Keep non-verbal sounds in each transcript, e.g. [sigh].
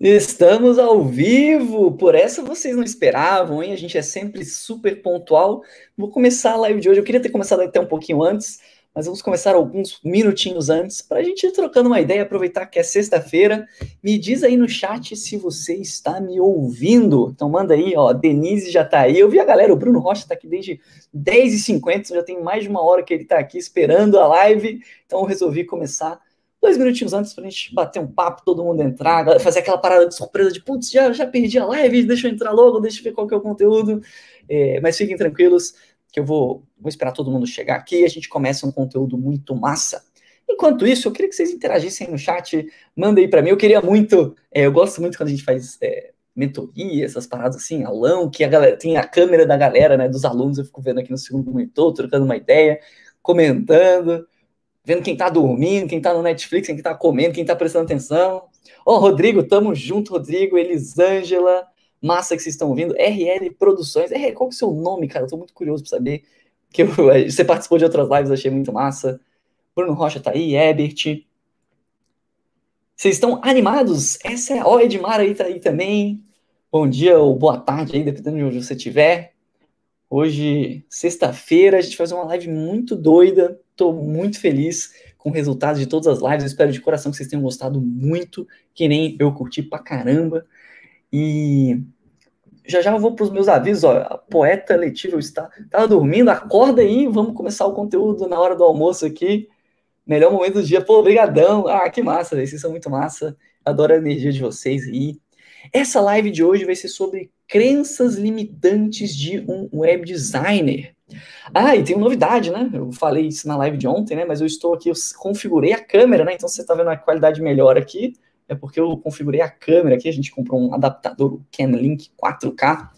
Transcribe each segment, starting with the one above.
Estamos ao vivo! Por essa vocês não esperavam, hein? A gente é sempre super pontual. Vou começar a live de hoje. Eu queria ter começado até um pouquinho antes, mas vamos começar alguns minutinhos antes para a gente ir trocando uma ideia, aproveitar que é sexta-feira. Me diz aí no chat se você está me ouvindo. Então manda aí, ó. Denise já está aí. Eu vi a galera, o Bruno Rocha está aqui desde 10h50, já tem mais de uma hora que ele está aqui esperando a live. Então eu resolvi começar dois minutinhos antes pra gente bater um papo, todo mundo entrar, fazer aquela parada de surpresa de putz, já, já perdi a live, deixa eu entrar logo, deixa eu ver qual que é o conteúdo. É, mas fiquem tranquilos que eu vou, vou esperar todo mundo chegar aqui e a gente começa um conteúdo muito massa. Enquanto isso, eu queria que vocês interagissem no chat, mandem aí para mim. Eu queria muito, é, eu gosto muito quando a gente faz é, mentoria, essas paradas assim, aulão, que a galera tem a câmera da galera, né, dos alunos, eu fico vendo aqui no segundo monitor, trocando uma ideia, comentando vendo quem tá dormindo, quem tá no Netflix, quem tá comendo, quem tá prestando atenção. Ó, oh, Rodrigo, tamo junto, Rodrigo, Elisângela, massa que vocês estão ouvindo, RL Produções. RL, qual que é o seu nome, cara? Eu tô muito curioso pra saber. Que eu, [laughs] você participou de outras lives, achei muito massa. Bruno Rocha tá aí, Ebert. Vocês estão animados? Essa é a Ó, Edmar aí tá aí também. Bom dia ou boa tarde aí, dependendo de onde você estiver. Hoje, sexta-feira, a gente fazer uma live muito doida. Estou muito feliz com o resultado de todas as lives. Eu espero de coração que vocês tenham gostado muito, que nem eu curti pra caramba. E já já eu vou para os meus avisos. Ó, a poeta Letível está estava dormindo, acorda aí, vamos começar o conteúdo na hora do almoço aqui. Melhor momento do dia. Pô, obrigadão. Ah, que massa, vocês são muito massa. Adoro a energia de vocês aí. Essa live de hoje vai ser sobre crenças limitantes de um web designer. Ah, e tem uma novidade, né? Eu falei isso na live de ontem, né? Mas eu estou aqui, eu configurei a câmera, né? Então você está vendo a qualidade melhor aqui. É porque eu configurei a câmera aqui. A gente comprou um adaptador, o Canlink 4K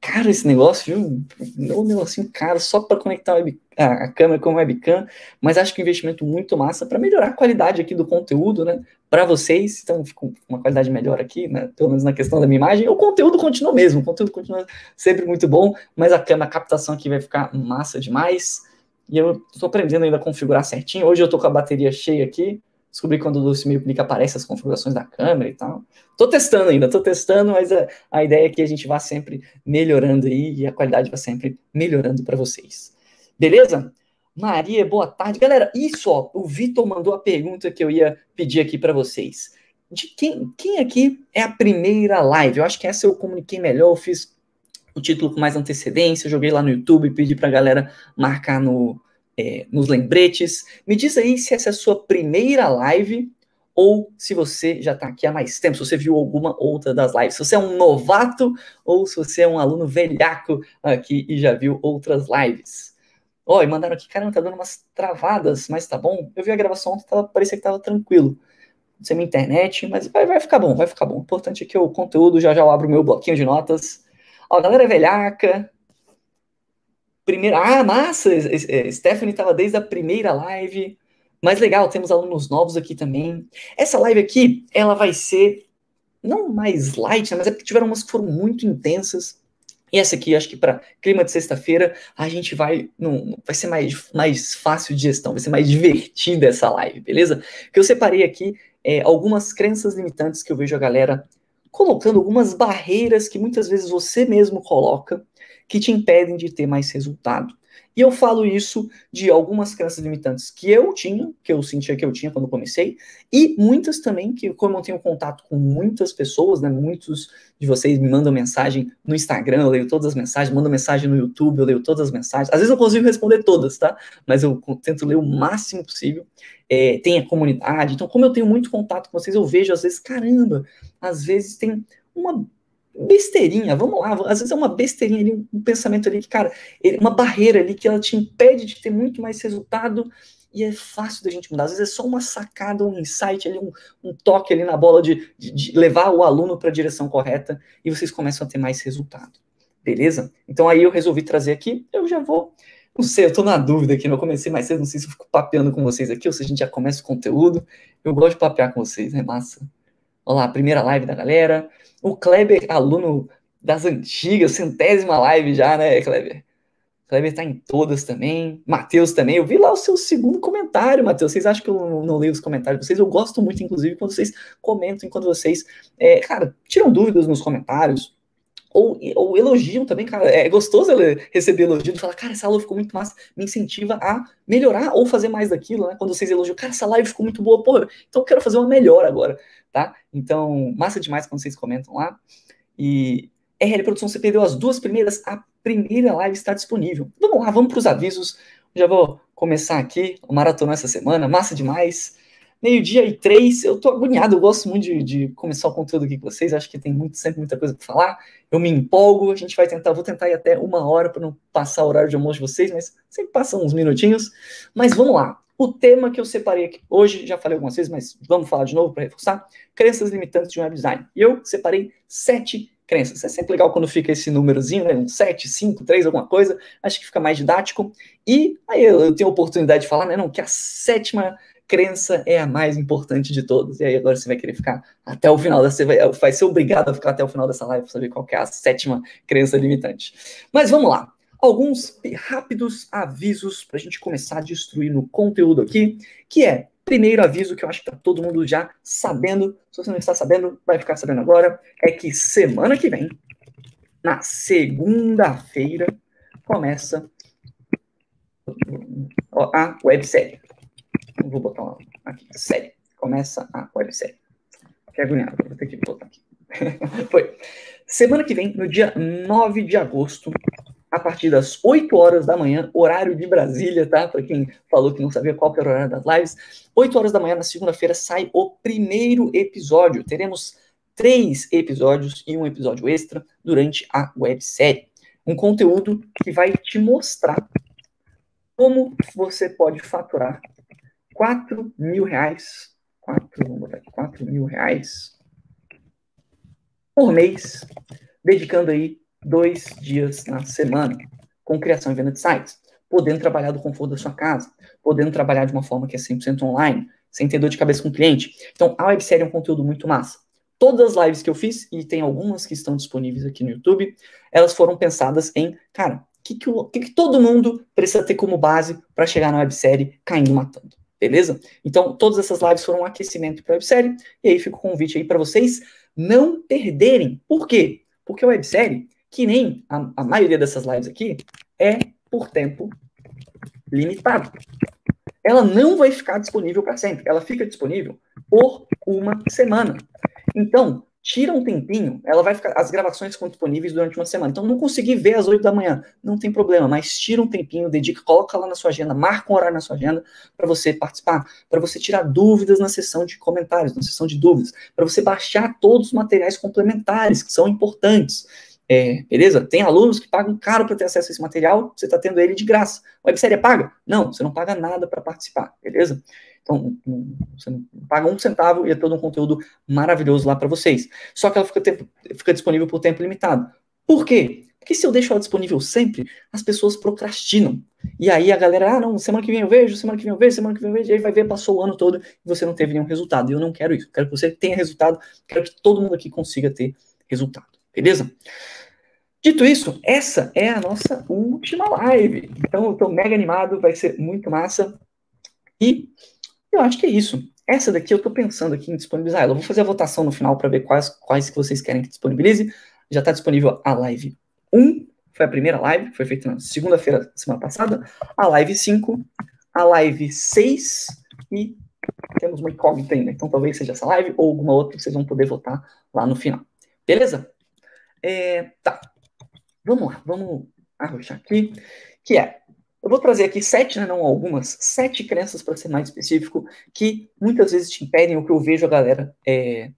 caro esse negócio, viu? Um negocinho caro só para conectar a, a, câmera com a webcam, mas acho que um investimento muito massa para melhorar a qualidade aqui do conteúdo, né? Para vocês, então fica uma qualidade melhor aqui, né? Pelo menos na questão da minha imagem. O conteúdo continua mesmo, o conteúdo continua sempre muito bom, mas a câmera, a captação aqui vai ficar massa demais. E eu estou aprendendo ainda a configurar certinho. Hoje eu estou com a bateria cheia aqui, descobri quando o Lucy meio clica aparece as configurações da câmera e tal. Tô testando ainda, tô testando, mas a, a ideia é que a gente vá sempre melhorando aí e a qualidade vá sempre melhorando para vocês. Beleza? Maria, boa tarde. Galera, isso, ó, o Vitor mandou a pergunta que eu ia pedir aqui para vocês. De quem, quem aqui é a primeira live? Eu acho que essa eu comuniquei melhor, eu fiz o título com mais antecedência, joguei lá no YouTube, pedi pra galera marcar no, é, nos lembretes. Me diz aí se essa é a sua primeira live ou se você já está aqui há mais tempo, se você viu alguma outra das lives. Se você é um novato ou se você é um aluno velhaco aqui e já viu outras lives. Ó, oh, e mandaram aqui, caramba, tá dando umas travadas, mas tá bom. Eu vi a gravação ontem, tava, parecia que tava tranquilo. Sem minha internet, mas vai, vai ficar bom, vai ficar bom. O importante é que o conteúdo, já já eu abro meu bloquinho de notas. Ó, galera é velhaca, Primeira, ah, massa! Stephanie estava desde a primeira live. Mas legal, temos alunos novos aqui também. Essa live aqui, ela vai ser não mais light, né, mas é porque tiveram umas que foram muito intensas. E essa aqui, acho que para clima de sexta-feira, a gente vai. Não, vai ser mais, mais fácil de gestão, vai ser mais divertida essa live, beleza? Que eu separei aqui é, algumas crenças limitantes que eu vejo a galera colocando, algumas barreiras que muitas vezes você mesmo coloca que te impedem de ter mais resultado. E eu falo isso de algumas crenças limitantes que eu tinha, que eu sentia que eu tinha quando comecei, e muitas também que, como eu tenho contato com muitas pessoas, né, muitos de vocês me mandam mensagem no Instagram, eu leio todas as mensagens, mandam mensagem no YouTube, eu leio todas as mensagens. Às vezes eu consigo responder todas, tá? Mas eu tento ler o máximo possível. É, tem a comunidade, então, como eu tenho muito contato com vocês, eu vejo às vezes, caramba, às vezes tem uma besteirinha, vamos lá, às vezes é uma besteirinha ali, um pensamento ali que, cara, uma barreira ali que ela te impede de ter muito mais resultado e é fácil da gente mudar. Às vezes é só uma sacada, um insight ali, um, um toque ali na bola de, de, de levar o aluno para a direção correta e vocês começam a ter mais resultado. Beleza? Então aí eu resolvi trazer aqui, eu já vou. Não sei, eu tô na dúvida aqui, eu comecei mais cedo, não sei se eu fico papeando com vocês aqui ou se a gente já começa o conteúdo. Eu gosto de papear com vocês, é massa. Olha lá, primeira live da galera. O Kleber, aluno das antigas, centésima live já, né, Kleber? Kleber tá em todas também. Matheus também. Eu vi lá o seu segundo comentário, Matheus. Vocês acham que eu não, leio os comentários de vocês? Eu gosto muito, inclusive, quando vocês comentam, quando vocês, é, cara, tiram dúvidas nos comentários. Ou, ou elogiam também, cara. É gostoso receber elogio e falar, cara, essa aula ficou muito massa, me incentiva a melhorar ou fazer mais daquilo, né? Quando vocês elogiam, cara, essa live ficou muito boa, pô, então eu quero fazer uma melhor agora, tá? Então, massa demais quando vocês comentam lá. E RL Produção, você perdeu as duas primeiras, a primeira live está disponível. Vamos lá, vamos para os avisos. Já vou começar aqui, o maratona essa semana, massa demais. Meio-dia e três, eu tô agoniado, eu gosto muito de, de, começar o conteúdo aqui com vocês, acho que tem muito, sempre muita coisa para falar. Eu me empolgo, a gente vai tentar, vou tentar ir até uma hora para não passar o horário de almoço de vocês, mas sempre passam uns minutinhos. Mas vamos lá. O tema que eu separei aqui hoje, já falei algumas vezes, mas vamos falar de novo para reforçar: crenças limitantes de web design. E eu separei sete crenças. É sempre legal quando fica esse númerozinho, né? Um 7, 5, 3, alguma coisa. Acho que fica mais didático. E aí eu tenho a oportunidade de falar, né? Não, que a sétima crença é a mais importante de todas. E aí agora você vai querer ficar até o final, você vai, vai ser obrigado a ficar até o final dessa live para saber qual é a sétima crença limitante. Mas vamos lá. Alguns rápidos avisos para a gente começar a destruir no conteúdo aqui, que é Primeiro aviso que eu acho que tá todo mundo já sabendo, se você não está sabendo, vai ficar sabendo agora, é que semana que vem, na segunda-feira, começa a websérie. Vou botar uma aqui, série. Começa a websérie. Que agoniado, vou ter que botar aqui. [laughs] Foi. Semana que vem, no dia 9 de agosto, a partir das 8 horas da manhã, horário de Brasília, tá? Para quem falou que não sabia qual era o horário das lives. 8 horas da manhã, na segunda-feira, sai o primeiro episódio. Teremos três episódios e um episódio extra durante a websérie. Um conteúdo que vai te mostrar como você pode faturar 4 mil reais. 4, vamos botar aqui, 4 mil reais por mês, dedicando aí dois dias na semana, com criação e venda de sites, podendo trabalhar do conforto da sua casa, podendo trabalhar de uma forma que é 100% online, sem ter dor de cabeça com o cliente. Então, a websérie é um conteúdo muito massa. Todas as lives que eu fiz, e tem algumas que estão disponíveis aqui no YouTube, elas foram pensadas em, cara, o que, que, que, que todo mundo precisa ter como base para chegar na websérie caindo matando. Beleza? Então, todas essas lives foram um aquecimento para a websérie, e aí fica o convite aí para vocês não perderem. Por quê? Porque a websérie que nem a, a maioria dessas lives aqui, é por tempo limitado. Ela não vai ficar disponível para sempre. Ela fica disponível por uma semana. Então, tira um tempinho, ela vai ficar, as gravações ficam disponíveis durante uma semana. Então, não consegui ver às 8 da manhã, não tem problema, mas tira um tempinho, dedica, coloca lá na sua agenda, marca um horário na sua agenda para você participar, para você tirar dúvidas na sessão de comentários, na sessão de dúvidas, para você baixar todos os materiais complementares que são importantes. É, beleza? Tem alunos que pagam caro para ter acesso a esse material, você está tendo ele de graça. Websérie é paga? Não, você não paga nada para participar, beleza? Então, você não paga um centavo e é todo um conteúdo maravilhoso lá para vocês. Só que ela fica, tempo, fica disponível por tempo limitado. Por quê? Porque se eu deixo ela disponível sempre, as pessoas procrastinam. E aí a galera, ah, não, semana que vem eu vejo, semana que vem eu vejo, semana que vem eu vejo, e aí vai ver, passou o ano todo e você não teve nenhum resultado. E eu não quero isso. quero que você tenha resultado, quero que todo mundo aqui consiga ter resultado. Beleza? Dito isso, essa é a nossa última live. Então, eu estou mega animado, vai ser muito massa. E eu acho que é isso. Essa daqui eu estou pensando aqui em disponibilizar ela. Eu vou fazer a votação no final para ver quais, quais que vocês querem que disponibilize. Já está disponível a live 1, foi a primeira live, foi feita na segunda-feira, semana passada. A live 5, a live 6 e temos uma incógnita ainda. Então, talvez seja essa live ou alguma outra que vocês vão poder votar lá no final. Beleza? É, tá. Vamos lá, vamos arrochar aqui. Que é, eu vou trazer aqui sete, né, não algumas, sete crenças, para ser mais específico, que muitas vezes te impedem, o que eu vejo a galera é,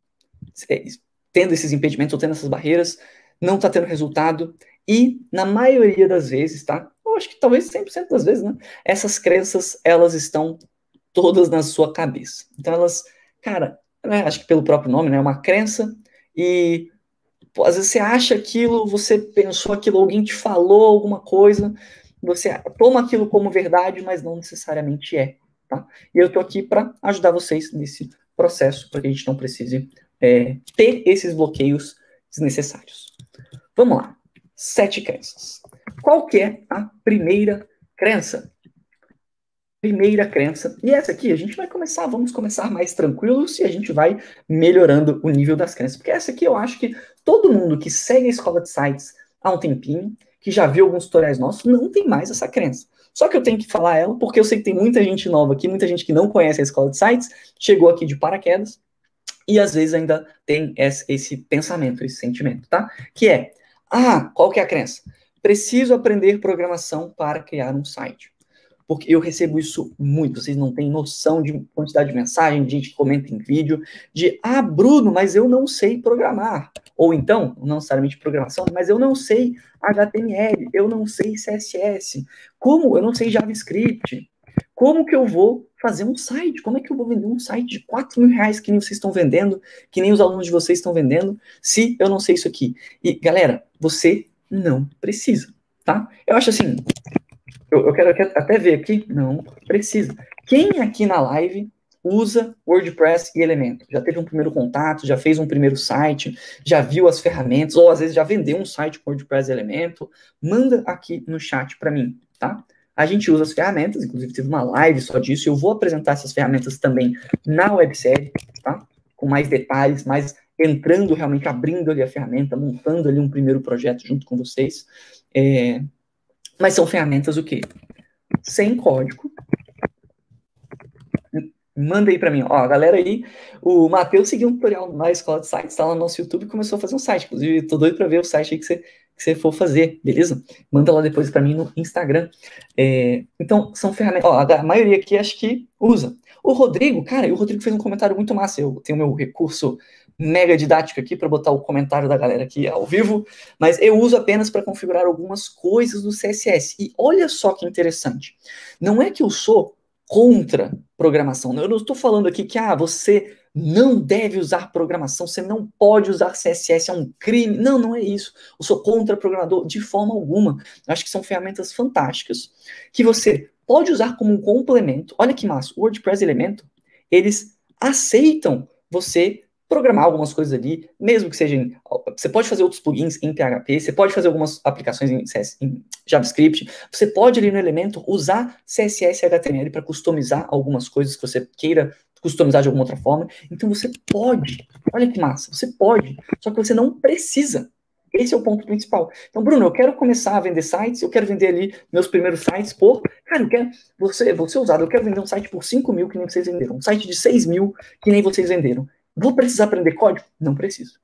é, tendo esses impedimentos ou tendo essas barreiras, não está tendo resultado, e na maioria das vezes, tá? Eu acho que talvez 100% das vezes, né? Essas crenças, elas estão todas na sua cabeça. Então elas, cara, né, acho que pelo próprio nome, né, é uma crença, e às vezes você acha aquilo, você pensou aquilo, alguém te falou alguma coisa, você toma aquilo como verdade, mas não necessariamente é. Tá? E eu estou aqui para ajudar vocês nesse processo, para que a gente não precise é, ter esses bloqueios desnecessários. Vamos lá. Sete crenças. qual que é a primeira crença? Primeira crença. E essa aqui a gente vai começar, vamos começar mais tranquilos e a gente vai melhorando o nível das crenças. Porque essa aqui eu acho que todo mundo que segue a escola de sites há um tempinho, que já viu alguns tutoriais nossos, não tem mais essa crença. Só que eu tenho que falar ela, porque eu sei que tem muita gente nova aqui, muita gente que não conhece a escola de sites, chegou aqui de paraquedas, e às vezes ainda tem esse pensamento, esse sentimento, tá? Que é, ah, qual que é a crença? Preciso aprender programação para criar um site. Porque eu recebo isso muito, vocês não têm noção de quantidade de mensagem, de gente que comenta em vídeo, de, ah, Bruno, mas eu não sei programar. Ou então, não necessariamente programação, mas eu não sei HTML, eu não sei CSS. Como? Eu não sei JavaScript. Como que eu vou fazer um site? Como é que eu vou vender um site de 4 mil reais que nem vocês estão vendendo, que nem os alunos de vocês estão vendendo, se eu não sei isso aqui? E, galera, você não precisa, tá? Eu acho assim, eu, eu, quero, eu quero até ver aqui, não precisa. Quem aqui na live usa WordPress e Elementor? Já teve um primeiro contato, já fez um primeiro site, já viu as ferramentas, ou às vezes já vendeu um site com WordPress e Elementor? Manda aqui no chat para mim, tá? A gente usa as ferramentas, inclusive teve uma live só disso, eu vou apresentar essas ferramentas também na websérie, tá? Com mais detalhes, mais entrando realmente, abrindo ali a ferramenta, montando ali um primeiro projeto junto com vocês. É... Mas são ferramentas o quê? Sem código. Manda aí para mim. Ó, galera aí, o Matheus seguiu um tutorial na escola de sites, tá lá no nosso YouTube e começou a fazer um site. Inclusive, tô doido para ver o site aí que você que você for fazer, beleza? Manda lá depois para mim no Instagram. É, então, são ferramentas. Ó, a maioria aqui acho que usa. O Rodrigo, cara, o Rodrigo fez um comentário muito massa. Eu tenho meu recurso mega didático aqui para botar o comentário da galera aqui ao vivo, mas eu uso apenas para configurar algumas coisas do CSS. E olha só que interessante. Não é que eu sou contra programação. Eu não estou falando aqui que ah, você não deve usar programação, você não pode usar CSS, é um crime. Não, não é isso. Eu sou contra programador de forma alguma. Eu acho que são ferramentas fantásticas que você pode usar como um complemento. Olha que massa, o WordPress Elemento, eles aceitam você programar algumas coisas ali, mesmo que sejam. Você pode fazer outros plugins em PHP, você pode fazer algumas aplicações em, em JavaScript, você pode ali no elemento usar CSS e HTML para customizar algumas coisas que você queira customizar de alguma outra forma. Então você pode, olha que massa, você pode, só que você não precisa. Esse é o ponto principal. Então, Bruno, eu quero começar a vender sites, eu quero vender ali meus primeiros sites por. Cara, eu quero. Você, você usado, eu quero vender um site por 5 mil que nem vocês venderam. Um site de 6 mil que nem vocês venderam. Vou precisar aprender código? Não preciso.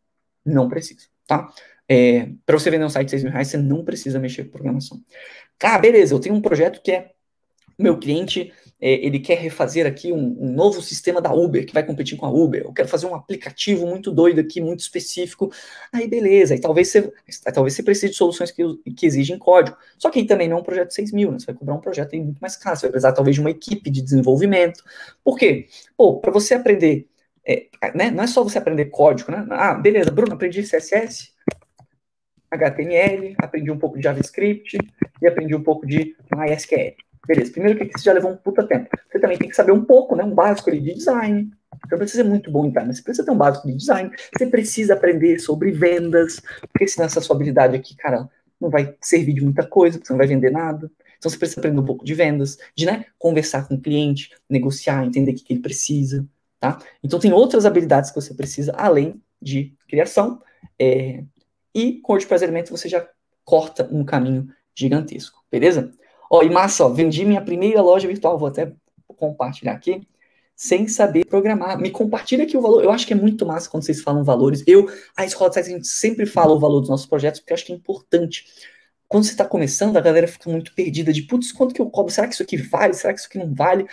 Não preciso, tá? É, para você vender um site de 6 mil reais, você não precisa mexer com programação. Ah, beleza, eu tenho um projeto que é meu cliente é, ele quer refazer aqui um, um, novo sistema da Uber, que vai competir com a Uber. Eu quero fazer um aplicativo muito doido aqui, muito específico. Aí, beleza. E talvez você, talvez você precise de soluções que, que exigem código. Só que aí também não é um projeto de 6 mil, né? Você vai cobrar um projeto aí muito mais caro. Você vai precisar, talvez, de uma equipe de desenvolvimento. Por quê? Pô, para você aprender, é, né? não é só você aprender código, né? Ah, beleza, Bruno, aprendi CSS, HTML, aprendi um pouco de JavaScript e aprendi um pouco de MySQL. Beleza, primeiro que você já levou um puta tempo. Você também tem que saber um pouco, né? Um básico ali de design. Você não precisa ser muito bom em time, mas você precisa ter um básico de design. Você precisa aprender sobre vendas, porque senão essa sua habilidade aqui, cara, não vai servir de muita coisa, porque você não vai vender nada. Então você precisa aprender um pouco de vendas, de né, conversar com o cliente, negociar, entender o que, que ele precisa, tá? Então tem outras habilidades que você precisa, além de criação. É, e com o Elemento você já corta um caminho gigantesco, beleza? Ó, e massa, ó, vendi minha primeira loja virtual, vou até compartilhar aqui, sem saber programar. Me compartilha aqui o valor. Eu acho que é muito massa quando vocês falam valores. Eu, a Escola de Sites, a gente sempre fala o valor dos nossos projetos, porque eu acho que é importante. Quando você está começando, a galera fica muito perdida de, putz, quanto que eu cobro? Será que isso aqui vale? Será que isso aqui não vale?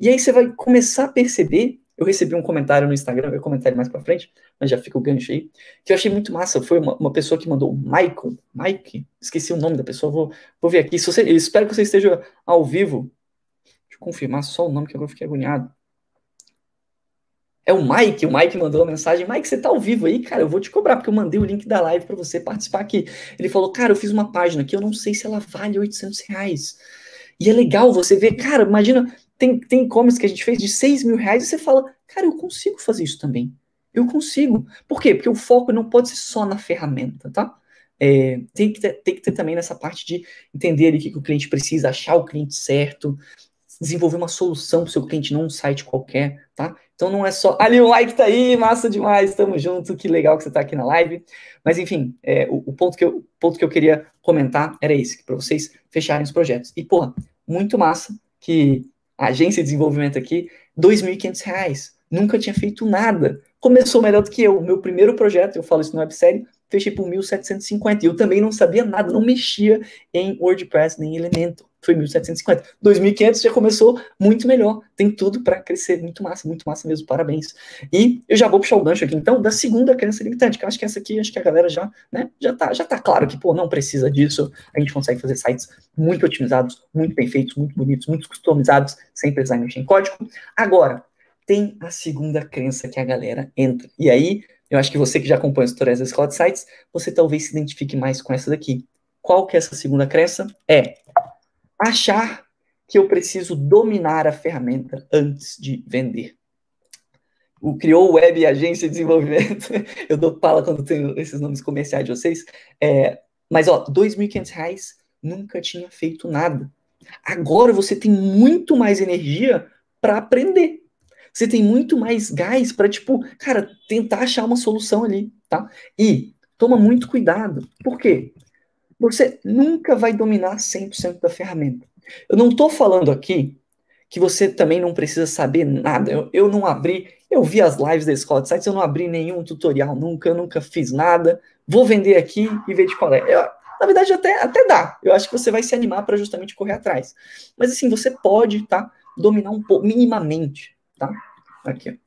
E aí você vai começar a perceber eu recebi um comentário no Instagram, eu comentário mais pra frente, mas já fica o gancho aí, que eu achei muito massa. Foi uma, uma pessoa que mandou, Michael, Mike, esqueci o nome da pessoa, vou, vou ver aqui. Você, espero que você esteja ao vivo. Deixa eu confirmar só o nome, que agora eu fiquei agoniado. É o Mike, o Mike mandou uma mensagem, Mike, você tá ao vivo aí? Cara, eu vou te cobrar, porque eu mandei o link da live para você participar aqui. Ele falou, cara, eu fiz uma página aqui, eu não sei se ela vale 800 reais. E é legal você ver, cara, imagina, tem, tem e-commerce que a gente fez de 6 mil reais e você fala, cara, eu consigo fazer isso também. Eu consigo. Por quê? Porque o foco não pode ser só na ferramenta, tá? É, tem, que ter, tem que ter também nessa parte de entender ali o que, que o cliente precisa, achar o cliente certo, desenvolver uma solução para o seu cliente, não um site qualquer, tá? Então não é só. Ali o like tá aí, massa demais, tamo junto, que legal que você tá aqui na live. Mas enfim, é, o, o, ponto que eu, ponto que eu queria comentar era esse, para vocês fecharem os projetos. E, porra, muito massa que a agência de desenvolvimento aqui, R$ 2.500, nunca tinha feito nada. Começou melhor do que eu. Meu primeiro projeto, eu falo isso no websérie, fechei por 1.750. E eu também não sabia nada, não mexia em WordPress nem Elementor. Foi 1.750. 2.500 já começou muito melhor. Tem tudo para crescer. Muito massa, muito massa mesmo. Parabéns. E eu já vou puxar o gancho aqui, então, da segunda crença limitante, que eu acho que essa aqui, acho que a galera já, né, já tá, já tá claro que, pô, não precisa disso. A gente consegue fazer sites muito otimizados, muito bem feitos, muito bonitos, muito customizados, sem precisar mexer em código. Agora, tem a segunda crença que a galera entra. E aí, eu acho que você que já acompanha os tutoriais da Escola de Sites, você talvez se identifique mais com essa daqui. Qual que é essa segunda crença? É achar que eu preciso dominar a ferramenta antes de vender. O criou web agência de desenvolvimento. [laughs] eu dou pala quando tenho esses nomes comerciais de vocês. É, mas ó, R$ 2.500 nunca tinha feito nada. Agora você tem muito mais energia para aprender. Você tem muito mais gás para, tipo, cara, tentar achar uma solução ali, tá? E toma muito cuidado. Por quê? Você nunca vai dominar 100% da ferramenta. Eu não estou falando aqui que você também não precisa saber nada. Eu, eu não abri, eu vi as lives da Escola de Sites, eu não abri nenhum tutorial nunca, eu nunca fiz nada. Vou vender aqui e ver de qual é. Eu, na verdade, até, até dá. Eu acho que você vai se animar para justamente correr atrás. Mas assim, você pode, tá? Dominar um pouco, minimamente tá? Aqui.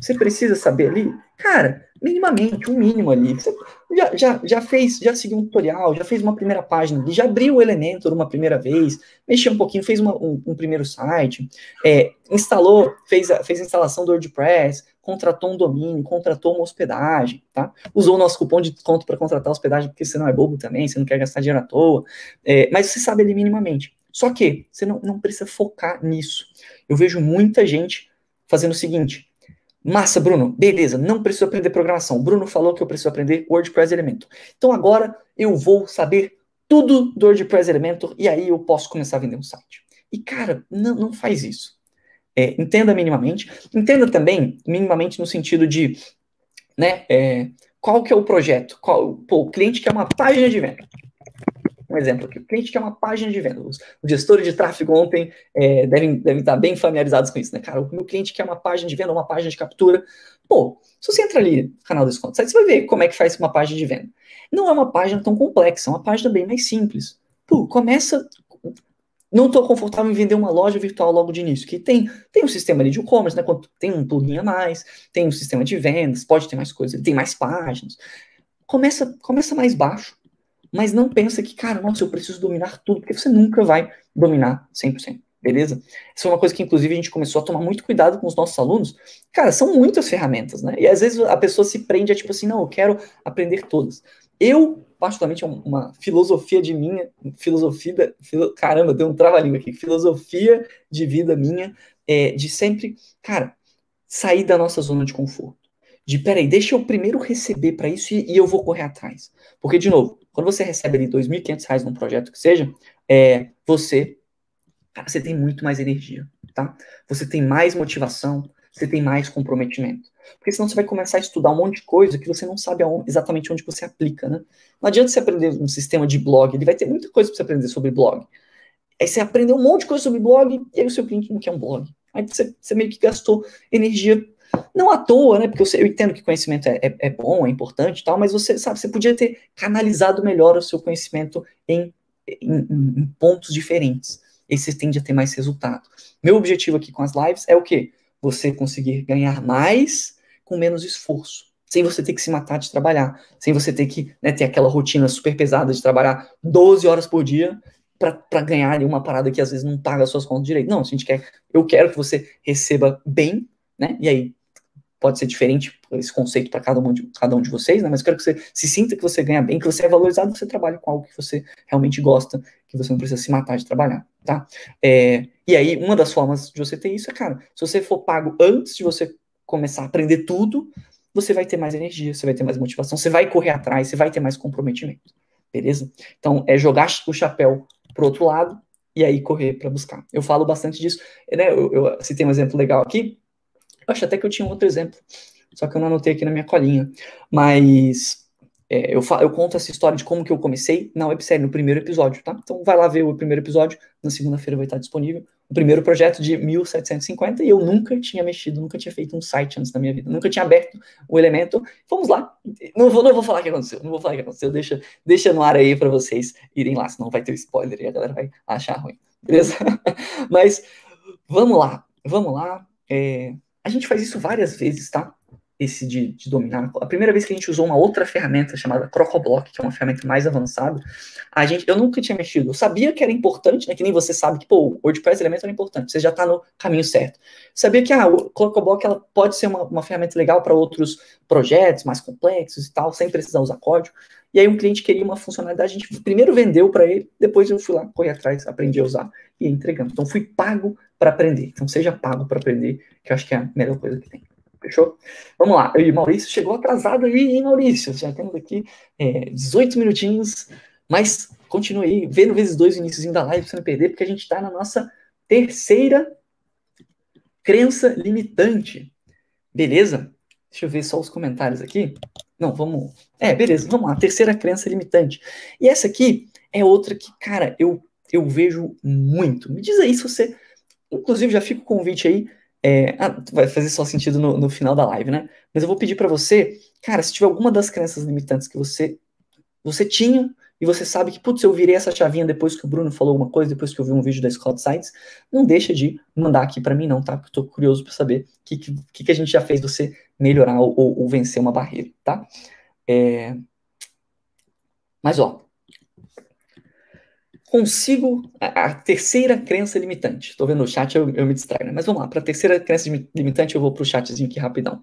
Você precisa saber ali, cara, minimamente, um mínimo ali. Você já, já, já fez, já seguiu um tutorial, já fez uma primeira página ali, já abriu o Elementor uma primeira vez, mexeu um pouquinho, fez uma, um, um, primeiro site, é, instalou, fez a, fez a instalação do WordPress, contratou um domínio, contratou uma hospedagem, tá? Usou o nosso cupom de desconto para contratar hospedagem, porque você não é bobo também, você não quer gastar dinheiro à toa, é, mas você sabe ali minimamente. Só que você não, não precisa focar nisso. Eu vejo muita gente fazendo o seguinte. Massa, Bruno. Beleza, não preciso aprender programação. Bruno falou que eu preciso aprender WordPress Elementor. Então agora eu vou saber tudo do WordPress Elementor e aí eu posso começar a vender um site. E cara, não, não faz isso. É, entenda minimamente. Entenda também minimamente no sentido de, né, é, qual que é o projeto? Qual, pô, o cliente quer uma página de venda um exemplo aqui. O cliente quer uma página de venda. Os gestores de tráfego ontem é, devem, devem estar bem familiarizados com isso, né, cara? O meu cliente quer uma página de venda, uma página de captura. Pô, se você entra ali no canal do desconto, você vai ver como é que faz uma página de venda. Não é uma página tão complexa, é uma página bem mais simples. Pô, começa não estou confortável em vender uma loja virtual logo de início, que tem, tem um sistema ali de e-commerce, né? Tem um plugin a mais, tem um sistema de vendas, pode ter mais coisas, tem mais páginas. Começa, começa mais baixo, mas não pensa que, cara, nossa, eu preciso dominar tudo, porque você nunca vai dominar 100%, beleza? Isso é uma coisa que, inclusive, a gente começou a tomar muito cuidado com os nossos alunos. Cara, são muitas ferramentas, né? E às vezes a pessoa se prende a tipo assim, não, eu quero aprender todas. Eu, particularmente, é uma filosofia de minha, filosofia, da, filo, caramba, deu um trava-língua aqui, filosofia de vida minha, é, de sempre, cara, sair da nossa zona de conforto de peraí, deixa eu primeiro receber para isso e, e, eu vou correr atrás. Porque, de novo, quando você recebe ali R$ 2.500 num projeto que seja, é, você, cara, você tem muito mais energia, tá? Você tem mais motivação, você tem mais comprometimento. Porque senão você vai começar a estudar um monte de coisa que você não sabe aonde, exatamente onde você aplica, né? Não adianta você aprender um sistema de blog, ele vai ter muita coisa para você aprender sobre blog. Aí você aprendeu um monte de coisa sobre blog e aí o seu cliente não quer um blog. Aí você, você meio que gastou energia não à toa, né? Porque eu, eu entendo que conhecimento é, é, é, bom, é importante e tal, mas você sabe, você podia ter canalizado melhor o seu conhecimento em, em, em pontos diferentes. E você tende a ter mais resultado. Meu objetivo aqui com as lives é o quê? Você conseguir ganhar mais com menos esforço. Sem você ter que se matar de trabalhar. Sem você ter que né, ter aquela rotina super pesada de trabalhar 12 horas por dia para ganhar uma parada que às vezes não paga as suas contas direito. Não, a gente quer, eu quero que você receba bem, né? E aí pode ser diferente esse conceito para cada, um de, cada um de vocês, né? Mas eu quero que você se sinta que você ganha bem, que você é valorizado, que você trabalha com algo que você realmente gosta, que você não precisa se matar de trabalhar, tá? É, e aí, uma das formas de você ter isso é, cara, se você for pago antes de você começar a aprender tudo, você vai ter mais energia, você vai ter mais motivação, você vai correr atrás, você vai ter mais comprometimento. beleza? Então, é jogar o chapéu pro outro lado e aí correr para buscar. Eu falo bastante disso, né? Eu, eu citei um exemplo legal aqui, eu acho até que eu tinha um outro exemplo, só que eu não anotei aqui na minha colinha, mas é, eu, eu, conto essa história de como que eu comecei na websérie, no primeiro episódio, tá? Então vai lá ver o primeiro episódio, na segunda-feira vai estar disponível. O primeiro projeto de 1750 e eu nunca tinha mexido, nunca tinha feito um site antes da minha vida, nunca tinha aberto o elemento. Vamos lá, não vou, não vou falar o que aconteceu, não vou falar o que aconteceu, deixa, deixa no ar aí para vocês irem lá, senão vai ter spoiler e a galera vai achar ruim, beleza? [laughs] Mas vamos lá, vamos lá. É, a gente faz isso várias vezes, tá? Esse de, de, dominar. A primeira vez que a gente usou uma outra ferramenta chamada Crocoblock, que é uma ferramenta mais avançada, a gente, eu nunca tinha mexido. Eu sabia que era importante, né, que nem você sabe que, pô, o WordPress Elementor é importante, você já está no caminho certo. sabia que ah, o Crocoblock ela pode ser uma, uma ferramenta legal para outros projetos mais complexos e tal, sem precisar usar código. E aí um cliente queria uma funcionalidade, a gente primeiro vendeu para ele, depois eu fui lá, corri atrás, aprendi a usar e entregando. Então fui pago para aprender. Então seja pago para aprender, que eu acho que é a melhor coisa que tem. Fechou? Vamos lá. E Maurício chegou atrasado aí, hein, Maurício? Já temos aqui é, 18 minutinhos, mas continue aí, vendo vezes dois o iníciozinho da live pra você não perder, porque a gente está na nossa terceira crença limitante. Beleza? Deixa eu ver só os comentários aqui. Não, vamos. É, beleza, vamos lá. Terceira crença limitante. E essa aqui é outra que, cara, eu, eu vejo muito. Me diz aí se você. Inclusive, já fica o convite aí é, ah, vai fazer só sentido no, no, final da live, né? Mas eu vou pedir para você, cara, se tiver alguma das crenças limitantes que você você tinha e você sabe que, putz, eu virei essa chavinha depois que o Bruno falou alguma coisa, depois que eu vi um vídeo da Escola de Sites, não deixa de mandar aqui para mim não, tá? Porque eu tô curioso para saber o que, que, que, a gente já fez você melhorar ou, ou vencer uma barreira, tá? É... Mas, ó, consigo. A, a terceira crença limitante. Estou vendo o chat, eu, eu me distraio, né? Mas vamos lá, para a terceira crença limitante, eu vou para o chatzinho aqui rapidão.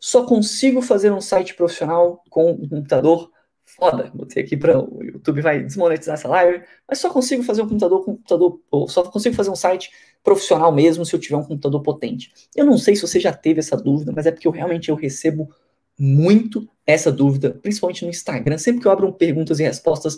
Só consigo fazer um site profissional com um computador foda. Botei aqui para o YouTube vai desmonetizar essa live, mas só consigo fazer um computador com computador, ou só consigo fazer um site profissional mesmo se eu tiver um computador potente. Eu não sei se você já teve essa dúvida, mas é porque eu realmente eu recebo muito essa dúvida, principalmente no Instagram. Sempre que eu abro um perguntas e respostas,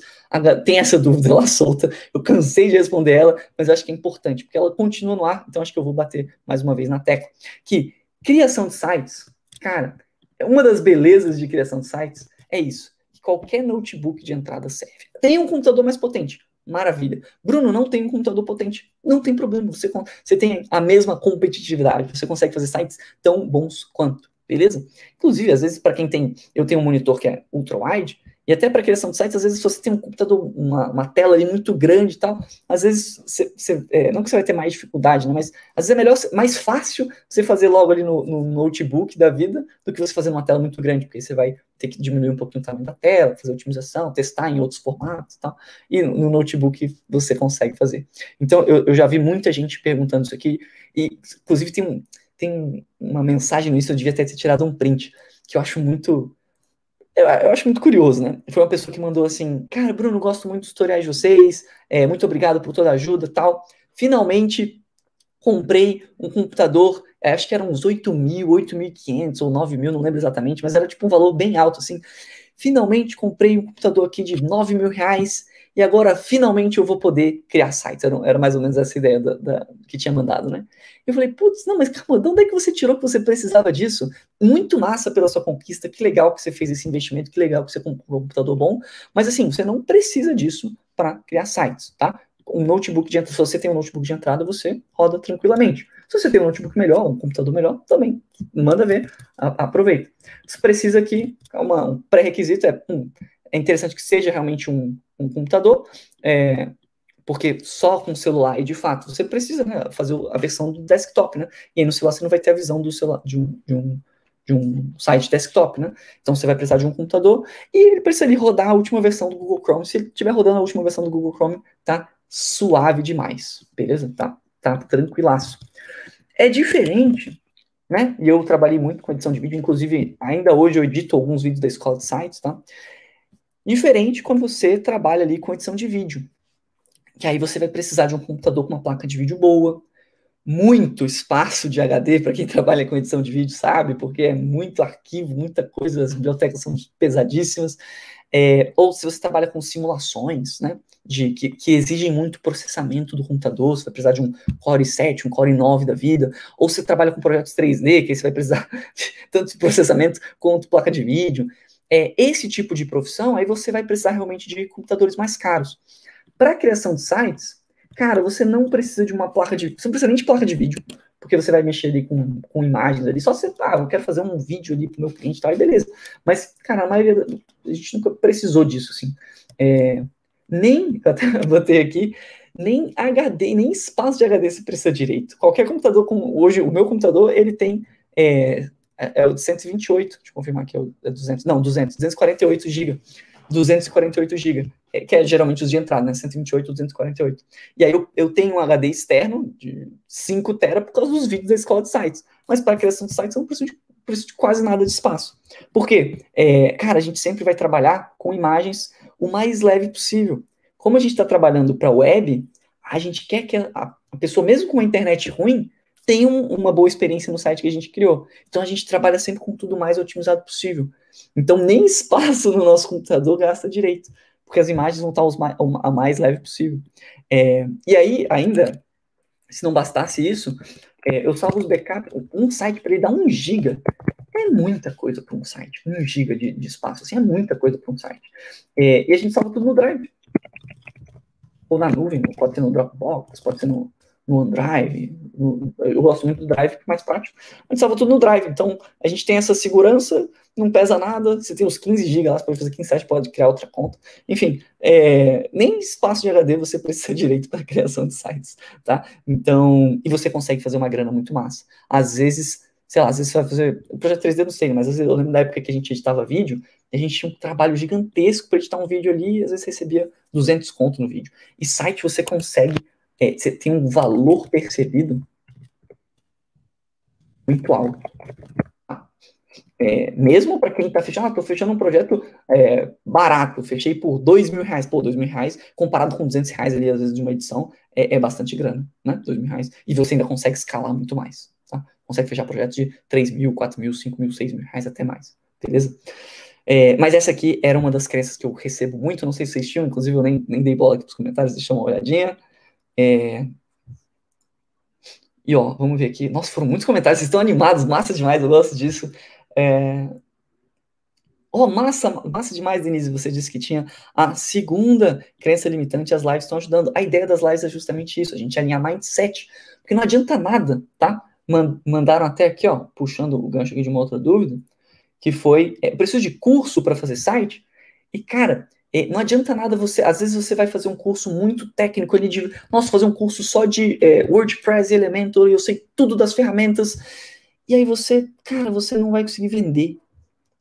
tem essa [laughs] dúvida lá solta. Eu cansei de responder ela, mas acho que é importante, porque ela continua no ar, então acho que eu vou bater mais uma vez na tecla. Que criação de sites, cara, uma das belezas de criação de sites é isso. Que qualquer notebook de entrada serve. Tem um computador mais potente. Maravilha. Bruno, não tem um computador potente. Não tem problema. Você, você tem a mesma competitividade. Você consegue fazer sites tão bons quanto beleza? Inclusive, às vezes, para quem tem, eu tenho um monitor que é ultra-wide, e até para criação de sites, às vezes, se você tem um computador, uma, uma tela ali muito grande e tal, às vezes, é, não que você vai ter mais dificuldade, né, mas às vezes é melhor, mais fácil você fazer logo ali no, no, notebook da vida do que você fazer numa tela muito grande, porque você vai ter que diminuir um pouquinho o tamanho da tela, fazer otimização, testar em outros formatos e tal, e no, no notebook você consegue fazer. Então, eu, eu já vi muita gente perguntando isso aqui, e inclusive tem um, tem uma mensagem nisso, eu devia ter tirado um print, que eu acho muito. Eu, eu, acho muito curioso, né? Foi uma pessoa que mandou assim: Cara, Bruno, gosto muito dos tutoriais de vocês, é, muito obrigado por toda a ajuda tal. Finalmente comprei um computador, é, acho que eram uns 8 mil, 8.500 ou 9 mil, não lembro exatamente, mas era tipo um valor bem alto, assim. Finalmente comprei um computador aqui de 9 mil reais e agora finalmente eu vou poder criar sites. Era, era mais ou menos essa ideia da, da, que tinha mandado, né? Eu falei, putz, não, mas calma, de onde é que você tirou que você precisava disso? Muito massa pela sua conquista, que legal que você fez esse investimento, que legal que você comprou um computador bom, mas assim, você não precisa disso para criar sites, tá? Um notebook de entrada, se você tem um notebook de entrada, você roda tranquilamente. Se você tem um notebook melhor, um computador melhor, também manda ver, aproveita. Você precisa uma, um pré-requisito é, um, é interessante que seja realmente um um computador, é, porque só com celular, e de fato, você precisa né, fazer a versão do desktop, né? E aí no celular você não vai ter a visão do celular, de um, de um, de um site desktop, né? Então você vai precisar de um computador e ele precisa ali rodar a última versão do Google Chrome. Se ele estiver rodando a última versão do Google Chrome, tá suave demais, beleza? Tá, tá tranquilaço. É diferente, né? E eu trabalhei muito com edição de vídeo, inclusive ainda hoje eu edito alguns vídeos da escola de sites, tá? Diferente quando você trabalha ali com edição de vídeo. Que aí você vai precisar de um computador com uma placa de vídeo boa, muito espaço de HD, [laughs] para quem trabalha com edição de vídeo sabe, porque é muito arquivo, muita coisa, as bibliotecas são pesadíssimas. É, ou se você trabalha com simulações, né, de, que, que, exigem muito processamento do computador, você vai precisar de um Core 7, um Core 9 da vida, ou você trabalha com projetos 3D, que aí você vai precisar [laughs] de tanto processamento quanto placa de vídeo. É, esse tipo de profissão, aí você vai precisar realmente de computadores mais caros. Para criação de sites, cara, você não precisa de uma placa de. Você não precisa nem de placa de vídeo, porque você vai mexer ali com, com imagens ali. Só você, ah, eu quero fazer um vídeo ali pro meu cliente e tal, e beleza. Mas, cara, a maioria. A gente nunca precisou disso, assim. É, nem, [laughs] até botei aqui, nem HD, nem espaço de HD você precisa direito. Qualquer computador, com, hoje, o meu computador, ele tem. É, é, é o de 128, deixa eu confirmar aqui, é 200, não, 200, 248 GB. 248 GB, que é geralmente os de entrada, né? 128, 248. E aí eu, eu tenho um HD externo de 5 TB por causa dos vídeos da escola de sites. Mas para a criação de sites eu não preciso de, preciso de quase nada de espaço. Por quê? É, cara, a gente sempre vai trabalhar com imagens o mais leve possível. Como a gente está trabalhando para web, a gente quer que a, a, pessoa, mesmo com uma internet ruim, tenha um, uma boa experiência no site que a gente criou. Então a gente trabalha sempre com tudo mais otimizado possível. Então, nem [laughs] espaço no nosso computador gasta direito, porque as imagens vão estar mais, a mais leve possível. É, e aí, ainda, se não bastasse isso, é, eu salvo os backups, um site para ele dar um giga, é muita coisa para um site, um giga de, de, espaço, assim, é muita coisa para um site. É, e a gente salva tudo no Drive. Ou na nuvem, pode ser no Dropbox, pode ser no, no OneDrive. No, eu gosto muito do Drive, que é mais prático. A gente salva tudo no Drive. Então, a gente tem essa segurança, não pesa nada. Você tem os 15 GB lá, você pode fazer 15 sites, pode criar outra conta. Enfim, é, nem espaço de HD você [laughs] precisa direito para criação de sites, tá? Então, e você consegue fazer uma grana muito massa. Às vezes, sei lá, às vezes você vai fazer. O projeto 3D não sei, mas às vezes eu lembro da época que a gente editava vídeo, a gente tinha um trabalho gigantesco para editar um vídeo ali, às vezes recebia 200 conto no vídeo. E site você consegue é, você tem um valor percebido muito alto. É, mesmo para quem está fechando, ah, estou fechando um projeto é, barato, fechei por dois mil reais. Pô, dois mil reais, comparado com 200 reais ali, às vezes, de uma edição, é, é bastante grana, né? Dois mil reais. E você ainda consegue escalar muito mais, tá? Consegue fechar projetos de 3 mil, 4 mil, 5 mil, 6 mil reais, até mais, beleza? É, mas essa aqui era uma das crenças que eu recebo muito, não sei se vocês tinham, inclusive eu nem, nem dei bola aqui nos comentários, deixa uma olhadinha. É... E ó, vamos ver aqui. Nossa, foram muitos comentários, vocês estão animados, massa demais, eu gosto disso. É... Oh, massa, massa demais, Denise. Você disse que tinha a segunda crença limitante, as lives estão ajudando. A ideia das lives é justamente isso, a gente alinhar mindset. Porque não adianta nada, tá? Mandaram até aqui, ó, puxando o gancho aqui de uma outra dúvida, que foi: é, preciso de curso para fazer site? E, cara, não adianta nada você, às vezes você vai fazer um curso muito técnico ali de, nossa, fazer um curso só de é, WordPress e Elementor, eu sei tudo das ferramentas, e aí você, cara, você não vai conseguir vender.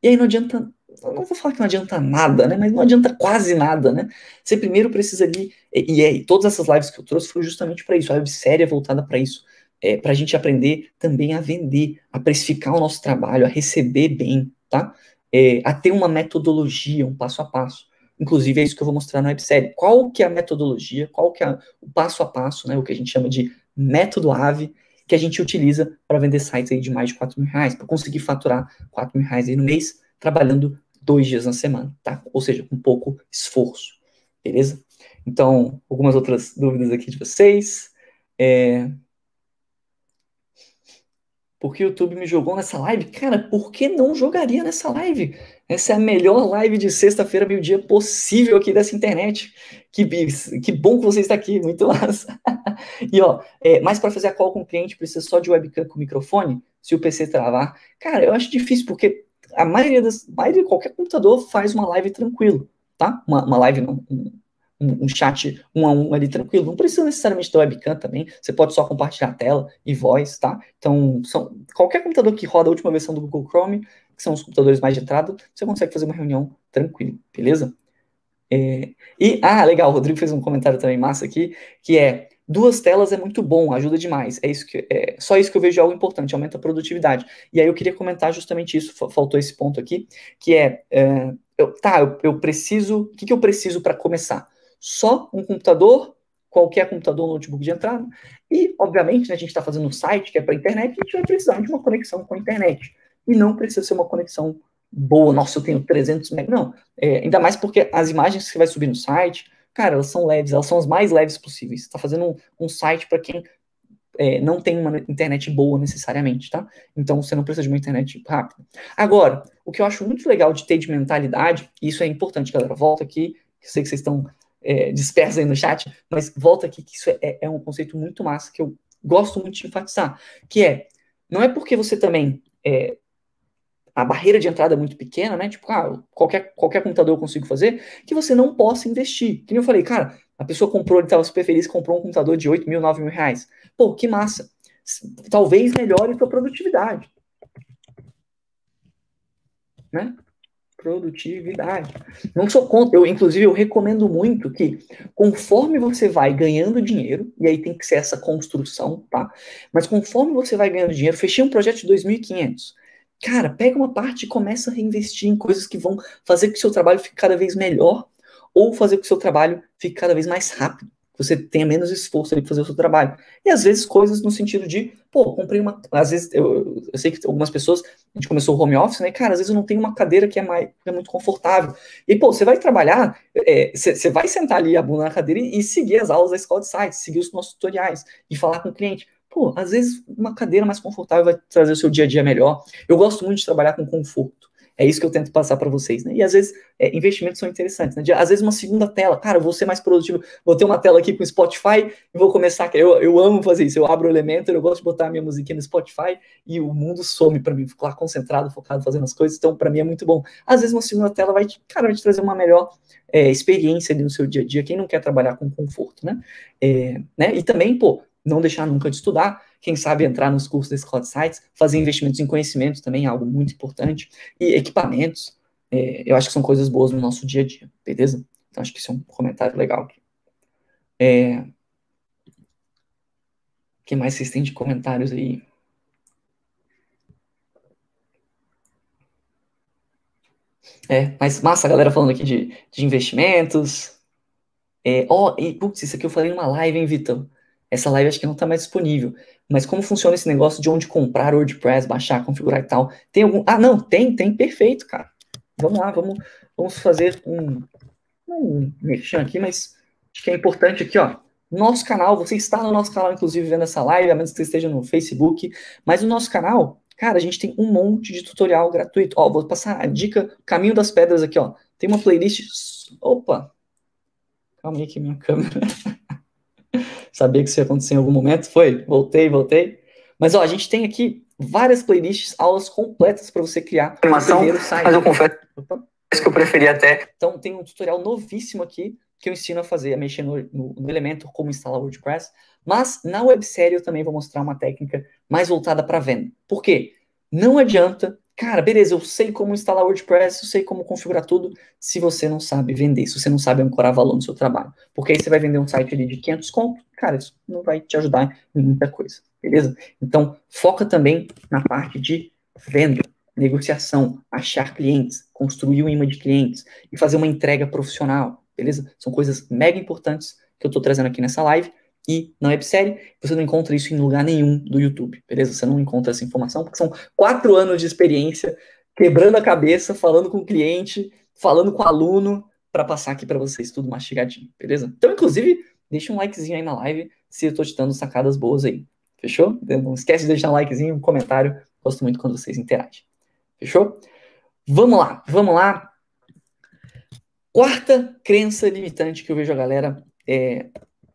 E aí não adianta, não vou falar que não adianta nada, né, mas não adianta quase nada, né. Você primeiro precisa ali, e, e, é, e todas essas lives que eu trouxe foi justamente para isso, a websérie é voltada para isso, é, para a gente aprender também a vender, a precificar o nosso trabalho, a receber bem, tá? É, a ter uma metodologia, um passo a passo. Inclusive, é isso que eu vou mostrar na websérie. Qual que é a metodologia, qual que é o passo a passo, né, o que a gente chama de método AVE, que a gente utiliza para vender sites aí de mais de 4 mil reais, para conseguir faturar 4 mil reais aí no mês, trabalhando dois dias na semana, tá? Ou seja, com pouco esforço, beleza? Então, algumas outras dúvidas aqui de vocês. É, porque o YouTube me jogou nessa live. Cara, por que não jogaria nessa live? Essa é a melhor live de sexta-feira, meio-dia possível aqui dessa internet. Que, que bom que você está aqui, muito massa. [laughs] e ó, é, mas para fazer a call com o cliente precisa só de webcam com microfone, se o PC travar. Cara, eu acho difícil, porque a maioria das. Maioria, qualquer computador faz uma live tranquilo, tá? Uma, uma live um, um, um, chat um a um ali tranquilo. Não precisa necessariamente ter webcam também. Você pode só compartilhar a tela e voz, tá? Então, são, qualquer computador que roda a última versão do Google Chrome, que são os computadores mais de entrada, você consegue fazer uma reunião tranquilo, beleza? É, e, ah, legal, o Rodrigo fez um comentário também massa aqui, que é, duas telas é muito bom, ajuda demais. É isso que é só isso que eu vejo de algo importante, aumenta a produtividade. E aí eu queria comentar justamente isso, faltou esse ponto aqui, que é, é eu, tá, eu, eu preciso, o que, que eu preciso para começar? só um computador qualquer computador notebook de entrada. E, obviamente, né, a gente está fazendo um site que é para internet, a gente vai precisar de uma conexão com a internet. E não precisa ser uma conexão boa, nossa, eu tenho 300 MB. Não, é, ainda mais porque as imagens que você vai subir no site, cara, elas são leves, elas são as mais leves possíveis. Você está fazendo um, um site para quem é, não tem uma internet boa necessariamente, tá? Então você não precisa de uma internet rápida. Agora, o que eu acho muito legal de ter de mentalidade, e isso é importante, galera, volta aqui, eu sei que vocês estão é, dispersos aí no chat, mas volta aqui que isso é, é um conceito muito massa que eu gosto muito de enfatizar, que é, não é porque você também é, a barreira de entrada é muito pequena, né? Tipo, ah, qualquer, qualquer computador eu consigo fazer, que você não possa investir. Que nem eu falei, cara, a pessoa comprou, ele estava super feliz, comprou um computador de 8 mil, 9 mil reais. Pô, que massa. Talvez melhore sua produtividade. Né? Produtividade. Não sou contra, eu, inclusive, eu recomendo muito que, conforme você vai ganhando dinheiro, e aí tem que ser essa construção, tá? Mas conforme você vai ganhando dinheiro, fechei um projeto de 2.500 cara, pega uma parte e começa a reinvestir em coisas que vão fazer que o seu trabalho fique cada vez melhor ou fazer que o seu trabalho fique cada vez mais rápido. Você tenha menos esforço ali para fazer o seu trabalho. E às vezes coisas no sentido de, pô, comprei uma. Às vezes, eu, eu sei que algumas pessoas, a gente começou o home office, né? Cara, às vezes eu não tenho uma cadeira que é, mais, é muito confortável. E, pô, você vai trabalhar, você é, vai sentar ali a bunda na cadeira e, e seguir as aulas da escola de sites, seguir os nossos tutoriais e falar com o cliente pô, às vezes uma cadeira mais confortável vai trazer o seu dia a dia melhor. Eu gosto muito de trabalhar com conforto. É isso que eu tento passar para vocês, né? E às vezes é, investimentos são interessantes, né? Às vezes uma segunda tela, cara, vou ser mais produtivo, vou ter uma tela aqui com Spotify e vou começar. Eu, eu amo fazer isso. Eu abro o Elementor, eu gosto de botar a minha musiquinha no Spotify e o mundo some para mim, ficar concentrado, focado, fazendo as coisas. Então, para mim é muito bom. Às vezes uma segunda tela vai, cara, vai te trazer uma melhor é, experiência ali no seu dia a dia. Quem não quer trabalhar com conforto, né? É, né? E também, pô, não deixar nunca de estudar, quem sabe entrar nos cursos da Cloud Sites, fazer investimentos em conhecimento também é algo muito importante, e equipamentos, é, eu acho que são coisas boas no nosso dia a dia, beleza? Então acho que isso é um comentário legal aqui. É... O que mais vocês têm de comentários aí? É, mas massa a galera falando aqui de, de investimentos. É, ó, e putz, isso aqui eu falei numa live, hein, Vitor? Essa live acho que não está mais disponível. Mas como funciona esse negócio de onde comprar WordPress, baixar, configurar e tal? Tem algum. Ah, não, tem, tem, perfeito, cara. Vamos lá, vamos, vamos fazer um. Um mexer aqui, mas acho que é importante aqui, ó. Nosso canal, você está no nosso canal, inclusive, vendo essa live, a menos que você esteja no Facebook. Mas no nosso canal, cara, a gente tem um monte de tutorial gratuito. Ó, vou passar a dica Caminho das Pedras aqui, ó. Tem uma playlist. Opa! Calma aí que minha câmera. [laughs] Sabia que isso ia acontecer em algum momento. Foi, voltei, voltei. Mas ó, a gente tem aqui várias playlists, aulas completas para você criar Animação, o primeiro site. Mas eu confesso Opa. que eu preferi até. Então tem um tutorial novíssimo aqui que eu ensino a fazer, a mexer no, no, no Elementor, como instalar WordPress. Mas na websérie eu também vou mostrar uma técnica mais voltada para venda. Por quê? Não adianta Cara, beleza, eu sei como instalar WordPress, eu sei como configurar tudo, se você não sabe vender, se você não sabe ancorar valor no seu trabalho. Porque aí você vai vender um site ali de 500 conto, cara, isso não vai te ajudar em muita coisa, beleza? Então, foca também na parte de venda, negociação, achar clientes, construir um imã de clientes e fazer uma entrega profissional, beleza? São coisas mega importantes que eu estou trazendo aqui nessa live e na websérie, você não encontra isso em lugar nenhum do YouTube, beleza? Você não encontra essa informação, porque são quatro anos de experiência, quebrando a cabeça, falando com o cliente, falando com o aluno, para passar aqui para vocês tudo mastigadinho, beleza? Então, inclusive, deixa um likezinho aí na live se eu tô te dando sacadas boas aí. Fechou? Não esquece de deixar um likezinho, um comentário. Gosto muito quando vocês interagem. Fechou? Vamos lá, vamos lá. Quarta crença limitante que eu vejo a galera é,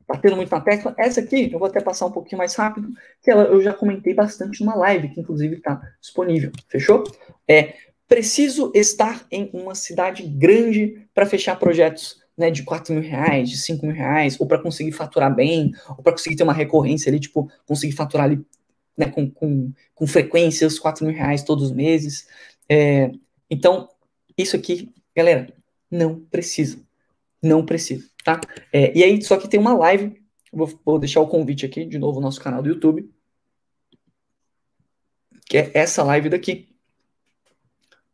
batendo muito na tecla. Essa aqui, eu vou até passar um pouquinho mais rápido, que ela, eu já comentei bastante numa live, que inclusive está disponível. Fechou? É, preciso estar em uma cidade grande para fechar projetos né, de 4 mil reais, de 5 mil reais, ou para conseguir faturar bem, ou para conseguir ter uma recorrência ali, tipo, conseguir faturar ali né, com, com, com frequência os 4 mil reais todos os meses. É, então, isso aqui, galera, não precisa. Não precisa tá? É, e aí, só que tem uma live, vou, vou deixar o convite aqui, de novo, no nosso canal do YouTube, que é essa live daqui,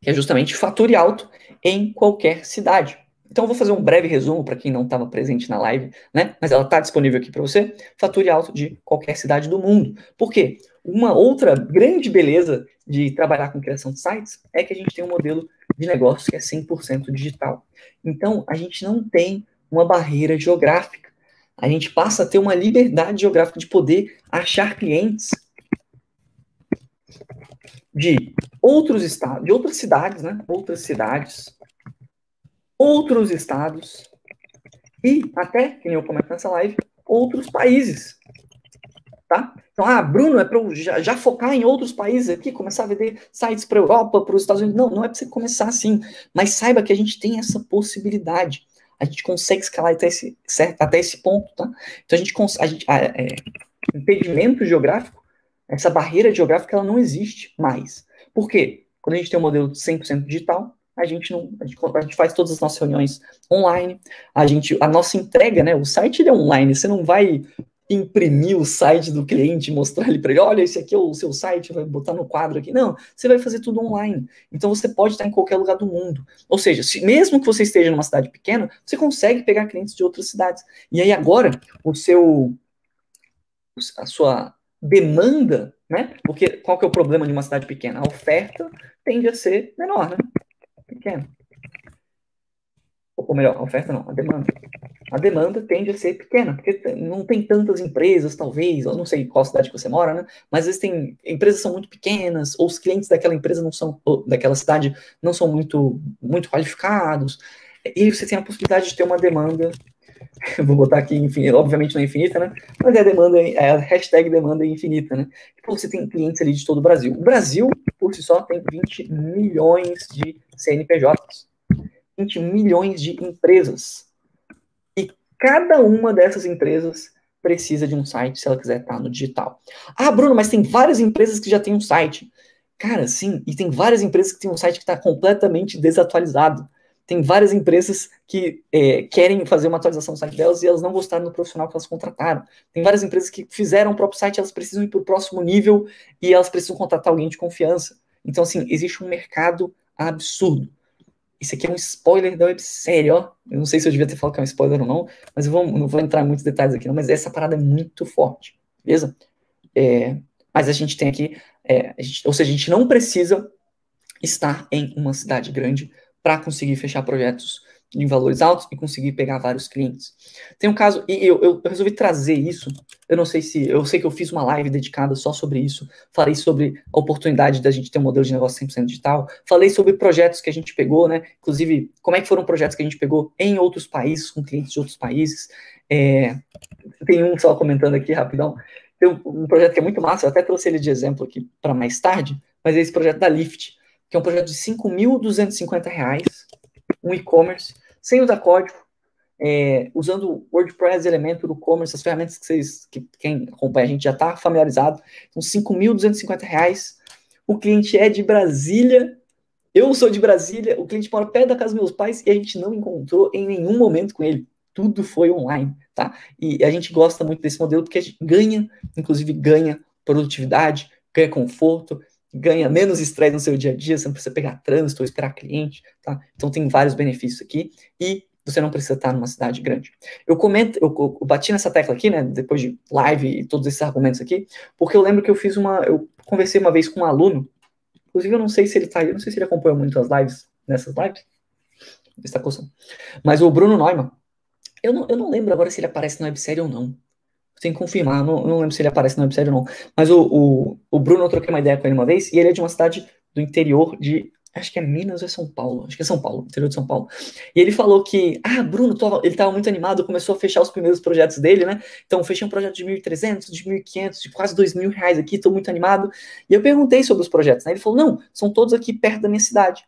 que é justamente fature alto em qualquer cidade. Então, eu vou fazer um breve resumo para quem não estava presente na live, né? Mas ela está disponível aqui para você. Fature alto de qualquer cidade do mundo. Por quê? Uma outra grande beleza de trabalhar com criação de sites é que a gente tem um modelo de negócio que é 100% digital. Então, a gente não tem uma barreira geográfica. A gente passa a ter uma liberdade geográfica de poder achar clientes de outros estados, de outras cidades, né? Outras cidades, outros estados e até, que nem eu comento nessa live, outros países. Tá? Então, ah, Bruno, é para já, já, focar em outros países aqui, começar a vender sites para a Europa, para os Estados Unidos. Não, não é para você começar assim. Mas saiba que a gente tem essa possibilidade. A gente consegue escalar até esse, certo, até esse ponto, tá? Então, a gente, a, é, impedimento geográfico, essa barreira geográfica, ela não existe mais. Por quê? Quando a gente tem um modelo 100% digital, a gente não a gente, a gente, faz todas as nossas reuniões online, a gente a nossa entrega, né, o site é online, você não vai imprimir o site do cliente, mostrar ele para ele, olha, esse aqui é o seu site, vai botar no quadro aqui. Não, você vai fazer tudo online. Então você pode estar em qualquer lugar do mundo. Ou seja, se, mesmo que você esteja numa cidade pequena, você consegue pegar clientes de outras cidades. E aí agora o seu a sua demanda, né? Porque qual que é o problema de uma cidade pequena? A oferta tende a ser menor, né? Pequena ou melhor, a oferta não, a demanda. A demanda tende a ser pequena, porque não tem tantas empresas, talvez, eu não sei qual cidade que você mora, né? Mas existem empresas são muito pequenas, ou os clientes daquela empresa não são, daquela cidade não são muito, muito qualificados. E você tem a possibilidade de ter uma demanda, [laughs] vou botar aqui, obviamente não é infinita, né? Mas é a demanda, é a hashtag demanda infinita, né? Tipo, você tem clientes ali de todo o Brasil. O Brasil, por si só, tem 20 milhões de CNPJs. 20 milhões de empresas. E cada uma dessas empresas precisa de um site se ela quiser estar no digital. Ah, Bruno, mas tem várias empresas que já têm um site. Cara, sim, e tem várias empresas que têm um site que está completamente desatualizado. Tem várias empresas que é, querem fazer uma atualização do site delas e elas não gostaram do profissional que elas contrataram. Tem várias empresas que fizeram o próprio site, elas precisam ir para o próximo nível e elas precisam contratar alguém de confiança. Então, assim, existe um mercado absurdo. Isso aqui é um spoiler da websérie, ó. Eu não sei se eu devia ter falado que é um spoiler ou não, mas eu vou, não vou entrar em muitos detalhes aqui, não, mas essa parada é muito forte, beleza? É, mas a gente tem aqui, é, gente, ou seja, a gente não precisa estar em uma cidade grande para conseguir fechar projetos em valores altos e conseguir pegar vários clientes. Tem um caso, e eu, eu, resolvi trazer isso. Eu não sei se. Eu sei que eu fiz uma live dedicada só sobre isso. Falei sobre a oportunidade da gente ter um modelo de negócio 100% digital. Falei sobre projetos que a gente pegou, né? Inclusive, como é que foram projetos que a gente pegou em outros países, com clientes de outros países. É, tem um só comentando aqui rapidão. Tem um, um projeto que é muito massa, eu até trouxe ele de exemplo aqui para mais tarde, mas é esse projeto da Lyft, que é um projeto de R$ 5.250, um e-commerce sem usar código, é, usando WordPress, Elementor, o Commerce, as ferramentas que vocês, que quem acompanha a gente já está familiarizado, são R$ 5.250. O cliente é de Brasília, eu sou de Brasília, o cliente mora perto da casa dos meus pais e a gente não encontrou em nenhum momento com ele. Tudo foi online, tá? E a gente gosta muito desse modelo porque a gente ganha, inclusive ganha produtividade, ganha conforto, ganha menos estresse no seu dia a dia, você não precisa pegar trânsito ou esperar cliente, tá? Então tem vários benefícios aqui e você não precisa estar numa cidade grande. Eu comento, eu, eu, bati nessa tecla aqui, né, depois de live e todos esses argumentos aqui, porque eu lembro que eu fiz uma, eu conversei uma vez com um aluno, inclusive eu não sei se ele tá, eu não sei se ele acompanha muito as lives, nessas lives, está coçando, mas o Bruno Neumann, eu não, eu não lembro agora se ele aparece na websérie ou não, que confirmar, não, não lembro se ele aparece no websérie ou não. Mas o, o, o Bruno, eu troquei uma ideia com ele uma vez, e ele é de uma cidade do interior de. Acho que é Minas ou é São Paulo? Acho que é São Paulo, interior de São Paulo. E ele falou que, ah, Bruno, tô, ele estava muito animado, começou a fechar os primeiros projetos dele, né? Então, fechei um projeto de 1.300, de 1.500, de quase 2.000 reais aqui, estou muito animado. E eu perguntei sobre os projetos, né? Ele falou, não, são todos aqui perto da minha cidade.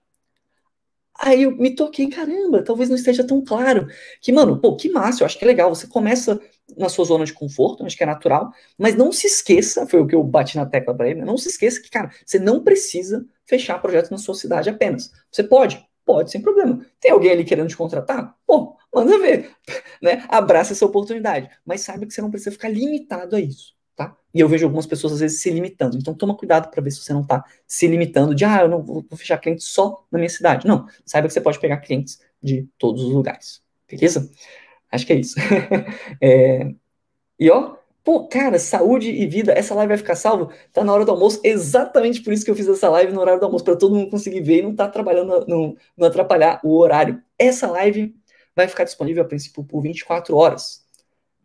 Aí eu me toquei, caramba, talvez não esteja tão claro. Que, mano, pô, que massa, eu acho que é legal. Você começa na sua zona de conforto, acho que é natural, mas não se esqueça, foi o que eu bati na tecla para ele, né? não se esqueça que, cara, você não precisa fechar projetos na sua cidade apenas. Você pode, pode, sem problema. Tem alguém ali querendo te contratar? Pô, manda ver, [laughs] né? Abraça essa oportunidade, mas saiba que você não precisa ficar limitado a isso. tá? E eu vejo algumas pessoas às vezes se limitando. Então toma cuidado para ver se você não está se limitando de, ah, eu não vou fechar clientes só na minha cidade. Não, saiba que você pode pegar clientes de todos os lugares, beleza? Acho que é isso. [laughs] é... E ó, pô, cara, saúde e vida, essa live vai ficar salvo? Tá na hora do almoço, exatamente por isso que eu fiz essa live no horário do almoço, para todo mundo conseguir ver e não tá trabalhando, não, não atrapalhar o horário. Essa live vai ficar disponível a princípio por 24 horas.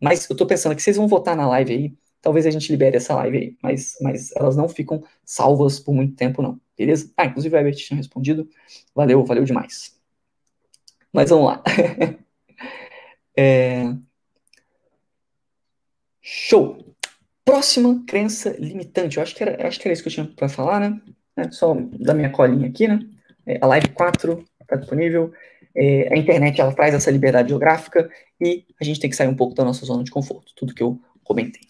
Mas eu tô pensando que vocês vão votar na live aí, talvez a gente libere essa live aí, mas, mas elas não ficam salvas por muito tempo, não. Beleza? Ah, inclusive a Herbert tinha respondido. Valeu, valeu demais. Mas vamos lá. [laughs] é... Show! Próxima crença limitante. Eu acho que era, acho que era isso que eu tinha para falar, né? É, só da minha colinha aqui, né? É, a live 4 está disponível. É, a internet ela traz essa liberdade geográfica e a gente tem que sair um pouco da nossa zona de conforto, tudo que eu comentei.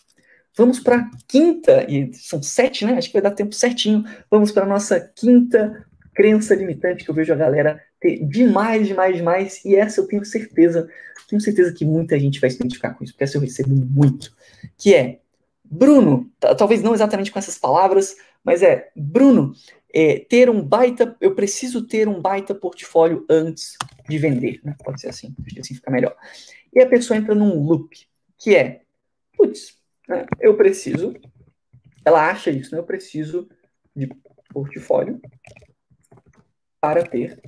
Vamos para a quinta, e são sete, né? Acho que vai dar tempo certinho. Vamos para a nossa quinta crença limitante que eu vejo a galera ter demais, demais, demais. E essa eu tenho certeza, tenho certeza que muita gente vai se identificar com isso, porque essa eu recebo muito. Que é, Bruno, talvez não exatamente com essas palavras, mas é, Bruno, é, ter um baita, eu preciso ter um baita portfólio antes de vender, né? Pode ser assim, acho que assim fica melhor. E a pessoa entra num loop, que é, putz, né, eu preciso, ela acha isso, né? Eu preciso de portfólio para ter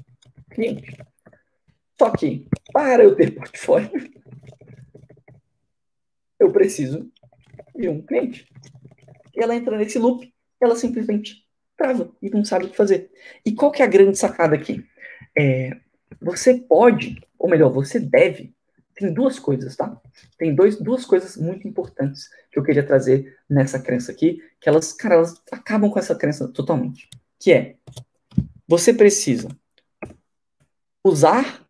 cliente. Só que, para eu ter portfólio, eu preciso de um cliente. E ela entra nesse loop, ela simplesmente trava e não sabe o que fazer. E qual que é a grande sacada aqui? É, você pode, ou melhor, você deve, tem duas coisas, tá? Tem dois, duas coisas muito importantes que eu queria trazer nessa crença aqui, que elas, cara, elas acabam com essa crença totalmente. Que é, você precisa usar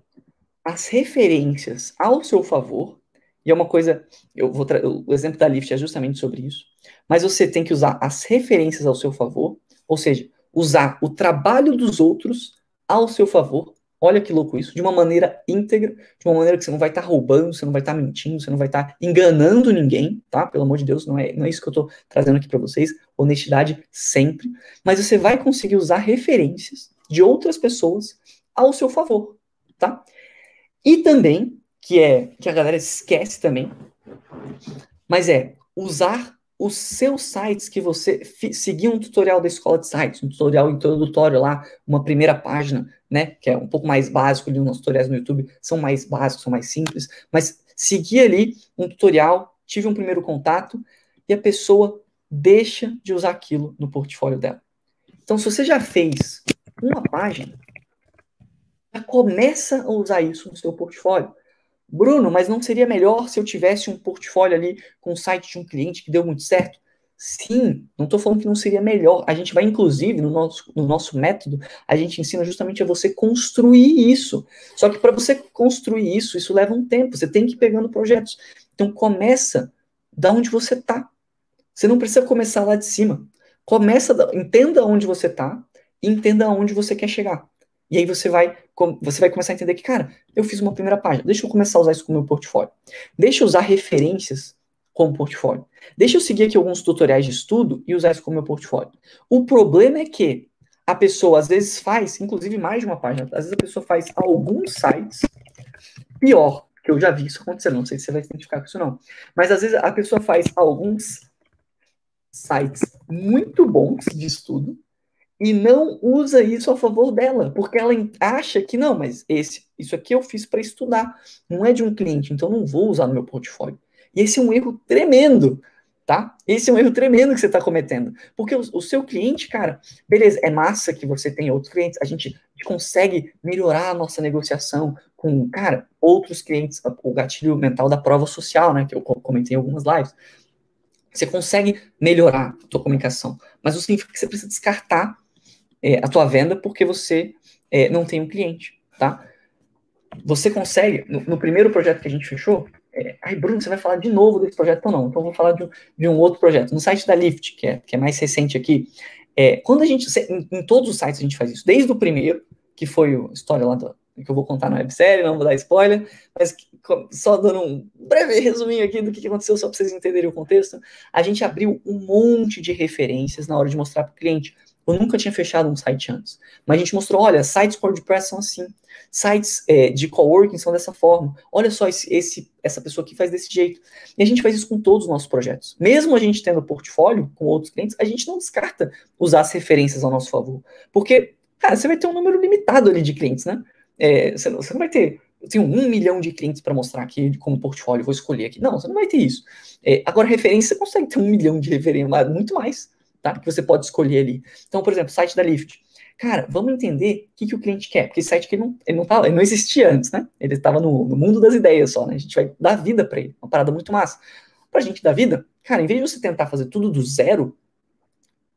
as referências ao seu favor, e é uma coisa, eu vou o exemplo da Lift é justamente sobre isso, mas você tem que usar as referências ao seu favor, ou seja, usar o trabalho dos outros ao seu favor. Olha que louco isso, de uma maneira íntegra, de uma maneira que você não vai estar tá roubando, você não vai estar tá mentindo, você não vai estar tá enganando ninguém, tá? Pelo amor de Deus, não é, não é isso que eu estou trazendo aqui para vocês. Honestidade sempre. Mas você vai conseguir usar referências de outras pessoas ao seu favor, tá? E também, que é que a galera esquece também, mas é usar os seus sites que você seguir um tutorial da escola de sites, um tutorial introdutório lá, uma primeira página, né, que é um pouco mais básico ali nos tutoriais no YouTube, são mais básicos, são mais simples, mas seguir ali um tutorial, tive um primeiro contato e a pessoa deixa de usar aquilo no portfólio dela. Então, se você já fez uma página, já começa a usar isso no seu portfólio. Bruno, mas não seria melhor se eu tivesse um portfólio ali com o site de um cliente que deu muito certo? Sim, não estou falando que não seria melhor. A gente vai, inclusive, no nosso, no nosso método, a gente ensina justamente a você construir isso. Só que para você construir isso, isso leva um tempo. Você tem que ir pegando projetos. Então começa da onde você está. Você não precisa começar lá de cima. Começa, da, entenda onde você está e entenda aonde você quer chegar. E aí você vai, você vai começar a entender que, cara, eu fiz uma primeira página, deixa eu começar a usar isso como meu portfólio. Deixa eu usar referências como portfólio. Deixa eu seguir aqui alguns tutoriais de estudo e usar isso como meu portfólio. O problema é que a pessoa às vezes faz, inclusive mais de uma página, às vezes a pessoa faz alguns sites, pior, que eu já vi isso acontecer, não sei se você vai se identificar com isso não, mas às vezes a pessoa faz alguns sites muito bons de estudo, e não usa isso a favor dela, porque ela acha que não, mas esse, isso aqui eu fiz para estudar, não é de um cliente, então não vou usar no meu portfólio. E esse é um erro tremendo, tá? Esse é um erro tremendo que você está cometendo, porque o, o, seu cliente, cara, beleza, é massa que você tem outros clientes, a gente, consegue melhorar a nossa negociação com, cara, outros clientes, o gatilho mental da prova social, né, que eu comentei em algumas lives. Você consegue melhorar a tua comunicação, mas isso significa que você precisa descartar é, a tua venda porque você é, não tem um cliente, tá? Você consegue, no, no, primeiro projeto que a gente fechou, é, ai, Bruno, você vai falar de novo desse projeto ou não? Então, eu vou falar de de um, outro projeto. No site da Lyft, que é, que é mais recente aqui, é, quando a gente, em, em, todos os sites a gente faz isso, desde o primeiro, que foi a história lá do, que eu vou contar na websérie, não vou dar spoiler, mas só dando um breve resuminho aqui do que aconteceu, só para vocês entenderem o contexto. A gente abriu um monte de referências na hora de mostrar para o cliente. Eu nunca tinha fechado um site antes, mas a gente mostrou, olha, sites WordPress são assim, sites é, de coworking são dessa forma. Olha só esse, esse, essa pessoa aqui faz desse jeito. E a gente faz isso com todos os nossos projetos. Mesmo a gente tendo portfólio com outros clientes, a gente não descarta usar as referências ao nosso favor, porque cara, você vai ter um número limitado ali de clientes, né? É, você, não, você, não, vai ter. Eu tenho um milhão de clientes para mostrar aqui como portfólio, vou escolher aqui. Não, você não vai ter isso. É, agora, referência, você consegue ter um milhão de referências, muito mais, tá? Que você pode escolher ali. Então, por exemplo, site da Lyft. Cara, vamos entender o que, que o cliente quer, porque esse site aqui não, ele não, tava, ele não existia antes, né? Ele estava no, no, mundo das ideias só, né? A gente vai dar vida para ele, uma parada muito massa. Pra gente dar vida, cara, em vez de você tentar fazer tudo do zero,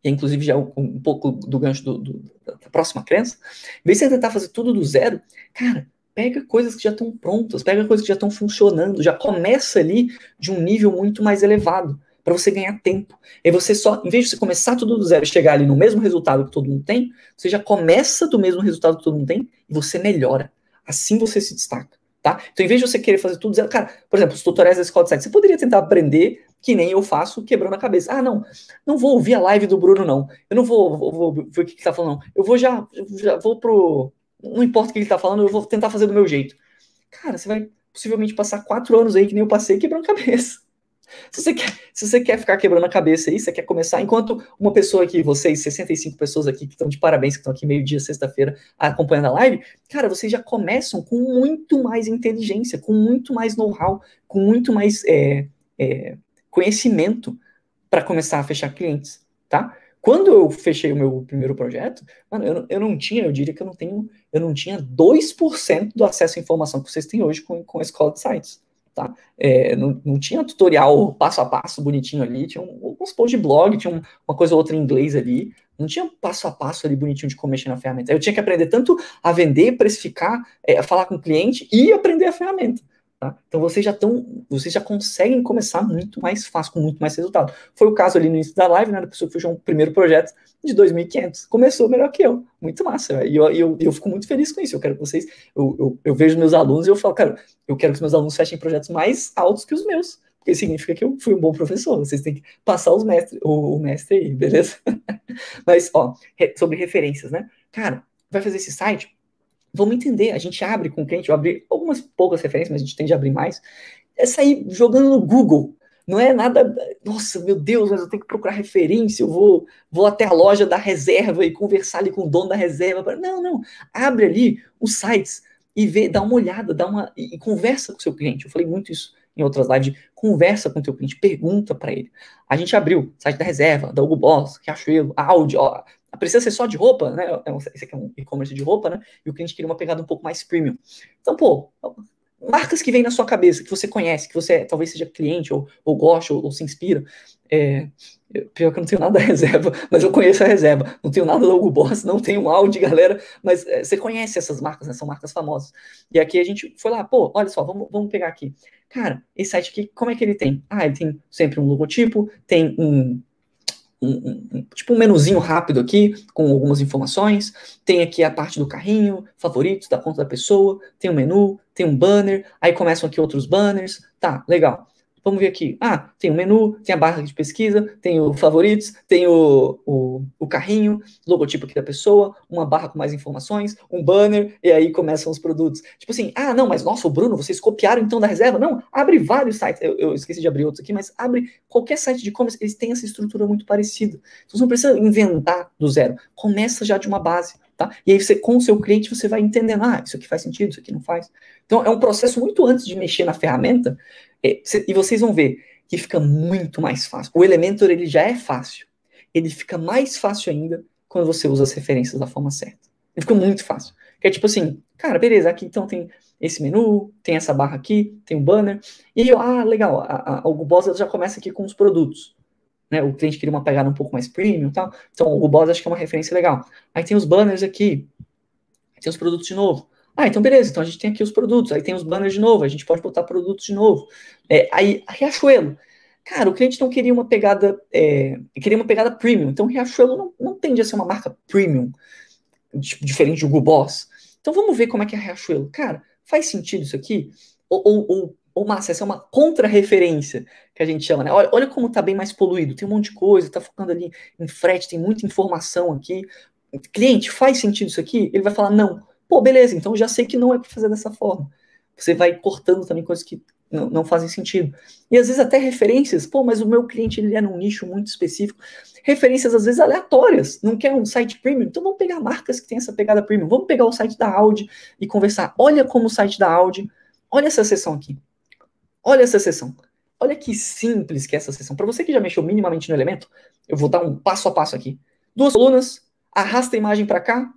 e inclusive já um, um pouco do gancho do, do, da próxima crença, em vez de você tentar fazer tudo do zero, cara, pega coisas que já estão prontas, pega coisas que já estão funcionando, já começa ali de um nível muito mais elevado, para você ganhar tempo. E você só, em vez de você começar tudo do zero e chegar ali no mesmo resultado que todo mundo tem, você já começa do mesmo resultado que todo mundo tem e você melhora. Assim você se destaca. Tá? Então, em vez de você querer fazer tudo zero, cara, por exemplo, os tutoriais da escola de site, você poderia tentar aprender que nem eu faço, quebrando a cabeça. Ah, não, não vou ouvir a live do Bruno, não. Eu não vou, vou, vou ver o que ele tá falando, não. Eu vou já, já vou pro. Não importa o que ele tá falando, eu vou tentar fazer do meu jeito. Cara, você vai possivelmente passar quatro anos aí, que nem eu passei, quebrando a cabeça. Se você, quer, se você quer ficar quebrando a cabeça aí, você quer começar, enquanto uma pessoa aqui, vocês, 65 pessoas aqui que estão de parabéns, que estão aqui meio-dia, sexta-feira, acompanhando a live, cara, vocês já começam com muito mais inteligência, com muito mais know-how, com muito mais é, é, conhecimento para começar a fechar clientes, tá? Quando eu fechei o meu primeiro projeto, mano, eu, eu não tinha, eu diria que eu não tenho, eu não tinha 2% do acesso à informação que vocês têm hoje com, com a escola de sites tá? É, não, não, tinha tutorial passo a passo bonitinho ali, tinha um, alguns posts de blog, tinha um, uma coisa ou outra em inglês ali, não tinha passo a passo ali bonitinho de como mexer na ferramenta. Eu tinha que aprender tanto a vender, precificar, é, falar com o cliente e aprender a ferramenta. Tá? Então vocês já estão, vocês já conseguem começar muito mais fácil, com muito mais resultado. Foi o caso ali no início da live, né, da pessoa que fechou um primeiro projeto de 2.500. Começou melhor que eu, muito massa. E eu, eu, eu fico muito feliz com isso. Eu quero que vocês, eu, eu, eu vejo meus alunos e eu falo, cara, eu quero que os meus alunos fechem projetos mais altos que os meus, porque significa que eu fui um bom professor. Vocês têm que passar os mestres, o, o mestre aí, beleza? [laughs] Mas, ó, sobre referências, né? Cara, vai fazer esse site, vamos entender. A gente abre com o cliente, eu abri algumas poucas referências, mas a gente tende a abrir mais. É sair jogando no Google. Não é nada, nossa, meu Deus, mas eu tenho que procurar referência, eu vou, vou até a loja da reserva e conversar ali com o dono da reserva. Não, não. Abre ali os sites e vê, dá uma olhada, dá uma e, conversa com o seu cliente. Eu falei muito isso em outras lives, conversa com o teu cliente, pergunta para ele. A gente abriu site da reserva, da Hugo Boss, Riachuelo, áudio, ó, precisa ser só de roupa, né? É esse aqui é um e-commerce de roupa, né? E o cliente queria uma pegada um pouco mais premium. Então, pô, marcas que vêm na sua cabeça, que você conhece, que você talvez seja cliente ou, ou gosta ou, ou se inspira. É, pior que eu não tenho nada da [laughs] reserva, mas eu conheço a reserva. Não tenho nada do Hugo Boss, não tenho áudio, galera, mas é, você conhece essas marcas, né? São marcas famosas. E aqui a gente foi lá, pô, olha só, vamos, vamos pegar aqui. Cara, esse site aqui, como é que ele tem? Ah, ele tem sempre um logotipo, tem um um, um, tipo um menuzinho rápido aqui, com algumas informações. Tem aqui a parte do carrinho, favoritos da conta da pessoa, tem um menu, tem um banner, aí começam aqui outros banners. Tá, legal. Vamos ver aqui. Ah, tem o menu, tem a barra de pesquisa, tem o favoritos, tem o, o, o, carrinho, logotipo aqui da pessoa, uma barra com mais informações, um banner, e aí começam os produtos. Tipo assim, ah, não, mas nossa, o Bruno, vocês copiaram então da reserva? Não, abre vários sites. Eu, eu esqueci de abrir outros aqui, mas abre qualquer site de e-commerce, eles têm essa estrutura muito parecida. Então, você não precisa inventar do zero. Começa já de uma base. Tá? E aí você, com o seu cliente, você vai entendendo, ah, isso aqui faz sentido, isso aqui não faz. Então, é um processo muito antes de mexer na ferramenta, é, e vocês vão ver que fica muito mais fácil. O Elementor, ele já é fácil. Ele fica mais fácil ainda quando você usa as referências da forma certa. Ele fica muito fácil. É tipo assim, cara, beleza, aqui então tem esse menu, tem essa barra aqui, tem um banner, e aí, ah, legal, a, a, a Boss já começa aqui com os produtos. Né? O cliente queria uma pegada um pouco mais premium e tal. Então, o Boss acho que é uma referência legal. Aí tem os banners aqui, tem os produtos de novo. Ah, então beleza, então a gente tem aqui os produtos, aí tem os banners de novo, a gente pode botar produtos de novo. É, aí, Riachuelo. Cara, o cliente não queria uma pegada, é, queria uma pegada premium, então Riachuelo não, não tende a ser uma marca premium, diferente do Google Boss. Então vamos ver como é que é Riachuelo. Cara, faz sentido isso aqui? Ou, ou, ou, ou Márcia, essa é uma contra-referência que a gente chama, né? Olha, olha como tá bem mais poluído, tem um monte de coisa, tá focando ali em frete, tem muita informação aqui. Cliente, faz sentido isso aqui? Ele vai falar, não. Pô, beleza, então já sei que não é para fazer dessa forma. Você vai cortando também coisas que não, não, fazem sentido. E às vezes até referências, pô, mas o meu cliente ele é num nicho muito específico. Referências às vezes aleatórias, não quer um site premium, então vamos pegar marcas que têm essa pegada premium. Vamos pegar o site da Audi e conversar. Olha como o site da Audi, olha essa seção aqui. Olha essa seção. Olha que simples que é essa seção. Para você que já mexeu minimamente no elemento, eu vou dar um passo a passo aqui. Duas colunas, arrasta a imagem para cá.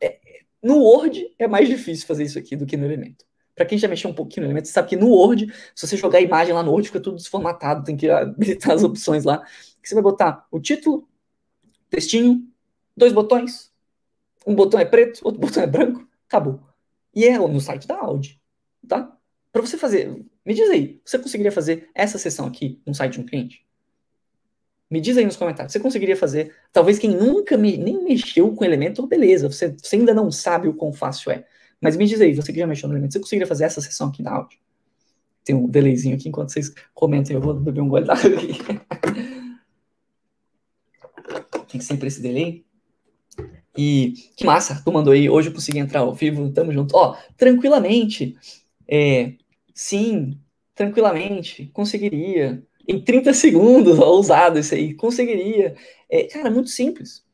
É, no Word é mais difícil fazer isso aqui do que no elemento. Para quem já mexeu um pouquinho no elemento, sabe que no Word, se você jogar a imagem lá no Word, fica tudo desformatado, tem que habilitar as opções lá. Você vai botar o título, textinho, dois botões, um botão é preto, outro botão é branco, acabou. E é no site da Audi, tá? Para você fazer, me diz aí, você conseguiria fazer essa sessão aqui no site de um cliente? Me diz aí nos comentários. Você conseguiria fazer? Talvez quem nunca me, nem mexeu com elemento, beleza, você, você ainda não sabe o quão fácil é. Mas me diz aí, você que já mexeu no elemento, você conseguiria fazer essa sessão aqui na áudio? Tem um delayzinho aqui enquanto vocês comentem, eu vou beber um gole d'água aqui. Tem sempre esse delay. E que massa, tu mandou aí, hoje eu consegui entrar ao vivo, tamo junto. Ó, tranquilamente, é, sim, tranquilamente, conseguiria. Em 30 segundos, ousado isso aí, conseguiria. É, cara, muito simples.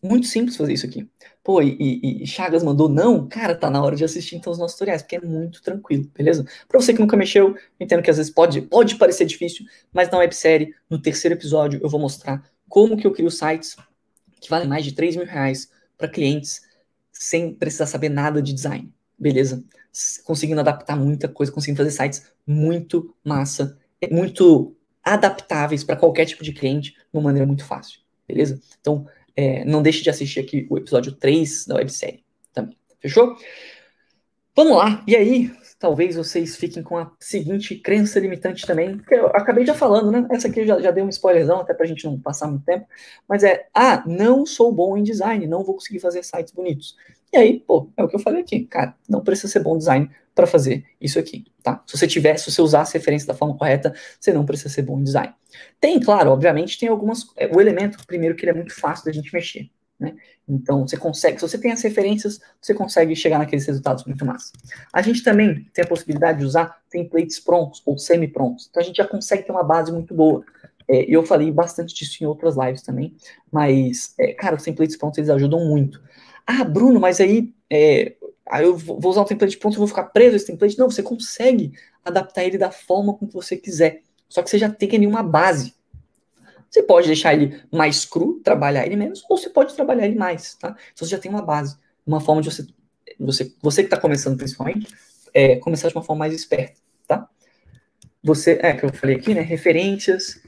Muito simples fazer isso aqui. Pô, e, e, e, Chagas mandou não, cara, tá na hora de assistir então os nossos tutoriais, porque é muito tranquilo, beleza? Pra você que nunca mexeu, entendo que às vezes pode, pode parecer difícil, mas na websérie, no terceiro episódio, eu vou mostrar como que eu crio sites que valem mais de 3 mil reais para clientes sem precisar saber nada de design, beleza? Conseguindo adaptar muita coisa, conseguindo fazer sites muito massa, muito adaptáveis para qualquer tipo de cliente de uma maneira muito fácil, beleza? Então, é, não deixe de assistir aqui o episódio 3 da websérie também. Fechou? Vamos lá. E aí, talvez vocês fiquem com a seguinte crença limitante também, que eu acabei já falando, né? Essa aqui já, já deu um spoilerzão, até pra gente não passar muito tempo. Mas é, ah, não sou bom em design, não vou conseguir fazer sites bonitos. E aí, pô, é o que eu falei aqui, cara, não precisa ser bom design para fazer isso aqui, tá? Se você tiver, se você usar as referências da forma correta, você não precisa ser bom em design. Tem, claro, obviamente, tem algumas. É, o elemento, primeiro, que ele é muito fácil da gente mexer. Né? Então, você consegue, se você tem as referências, você consegue chegar naqueles resultados muito massa. A gente também tem a possibilidade de usar templates prontos ou semi-prontos. Então, a gente já consegue ter uma base muito boa. É, eu falei bastante disso em outras lives também, mas, é, cara, os templates prontos, eles ajudam muito. Ah, Bruno, mas aí, é, aí eu vou usar um template pronto, eu vou ficar preso a esse template. Não, você consegue adaptar ele da forma como você quiser. Só que você já tem ali uma base. Você pode deixar ele mais cru, trabalhar ele menos, ou você pode trabalhar ele mais, tá? Então você já tem uma base, uma forma de você, você, você que está começando principalmente, é, começar de uma forma mais esperta, tá? Você, é, que eu falei aqui, né, referências,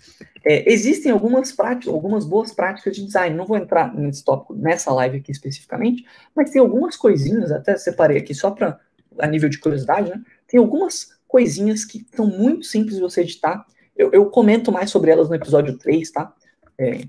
é, existem algumas práticas, algumas boas práticas de design, não vou entrar nesse tópico, nessa live aqui especificamente, mas tem algumas coisinhas, até separei aqui só para, a nível de curiosidade, né, tem algumas coisinhas que são muito simples de você editar, eu, eu, comento mais sobre elas no episódio 3, tá? É,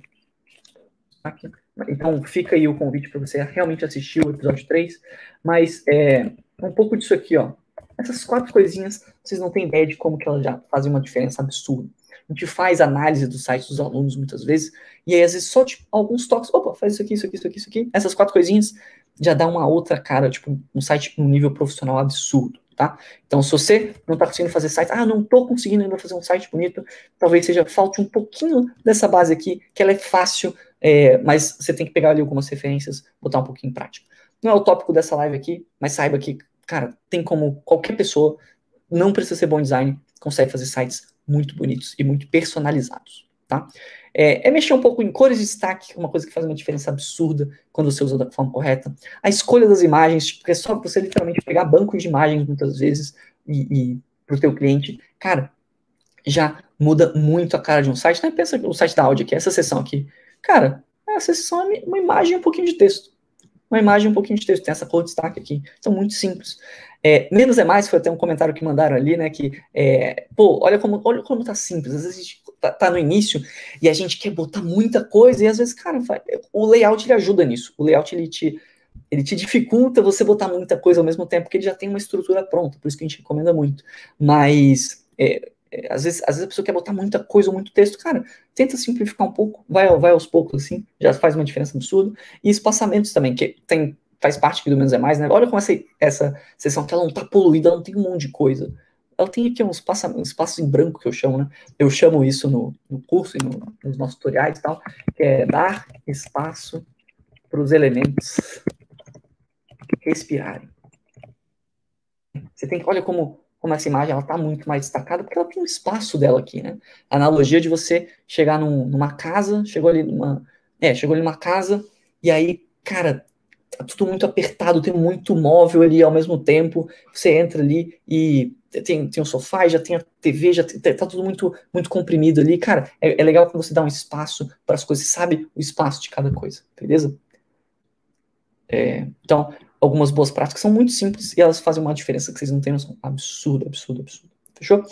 aqui. Então fica aí o convite para você realmente assistir o episódio 3. Mas é, um pouco disso aqui, ó. Essas quatro coisinhas, vocês não têm ideia de como que elas já fazem uma diferença absurda. A gente faz análise do site dos alunos muitas vezes, e aí às vezes só tipo, alguns toques, opa, faz isso aqui, isso aqui, isso aqui, isso aqui. Essas quatro coisinhas já dá uma outra cara, tipo, um site um nível profissional absurdo tá? Então, se você não está conseguindo fazer site, ah, não estou conseguindo ainda fazer um site bonito, talvez seja falte um pouquinho dessa base aqui, que ela é fácil, é, mas você tem que pegar ali algumas referências, botar um pouquinho em prática. Não é o tópico dessa live aqui, mas saiba que, cara, tem como qualquer pessoa, não precisa ser bom design, consegue fazer sites muito bonitos e muito personalizados, tá? É, é, mexer um pouco em cores de destaque, uma coisa que faz uma diferença absurda quando você usa da forma correta. A escolha das imagens, porque é só você literalmente pegar bancos de imagens muitas vezes e, e para o teu cliente, cara, já muda muito a cara de um site. Não pensa o site da áudio aqui, essa seção aqui. Cara, essa seção é uma imagem e um pouquinho de texto. Uma imagem e um pouquinho de texto. Tem essa cor de destaque aqui. Então, muito simples. É, menos é mais, foi até um comentário que mandaram ali, né? Que, é, pô, olha como, olha como tá simples. Às vezes a gente tá, tá, no início e a gente quer botar muita coisa e às vezes, cara, vai, o layout ele ajuda nisso. O layout ele te ele te dificulta você botar muita coisa ao mesmo tempo, porque ele já tem uma estrutura pronta, por isso que a gente recomenda muito. Mas é, é, às, vezes, às vezes a pessoa quer botar muita coisa, muito texto, cara, tenta simplificar um pouco, vai, vai aos poucos, assim, já faz uma diferença absurda. E espaçamentos também, que tem, faz parte aqui do menos é mais, né? Olha como essa, essa sessão que ela não tá poluída, ela não tem um monte de coisa. Ela tem aqui uns espaços em branco que eu chamo, né? Eu chamo isso no, no curso e no, nos nossos tutoriais e tal, que é dar espaço para os elementos respirarem. Você tem olha como, como essa imagem ela está muito mais destacada, porque ela tem um espaço dela aqui, né? A analogia de você chegar num, numa casa, chegou ali numa. É, chegou ali numa casa, e aí, cara, tá tudo muito apertado, tem muito móvel ali ao mesmo tempo. Você entra ali e tem, tem um sofá, já tem a TV, já tem, tá tudo muito, muito comprimido ali. Cara, é, é legal quando você dá um espaço para as coisas, sabe o espaço de cada coisa, beleza? É, então, algumas boas práticas são muito simples e elas fazem uma diferença que vocês não têm noção. Absurdo, absurdo, absurdo. Fechou?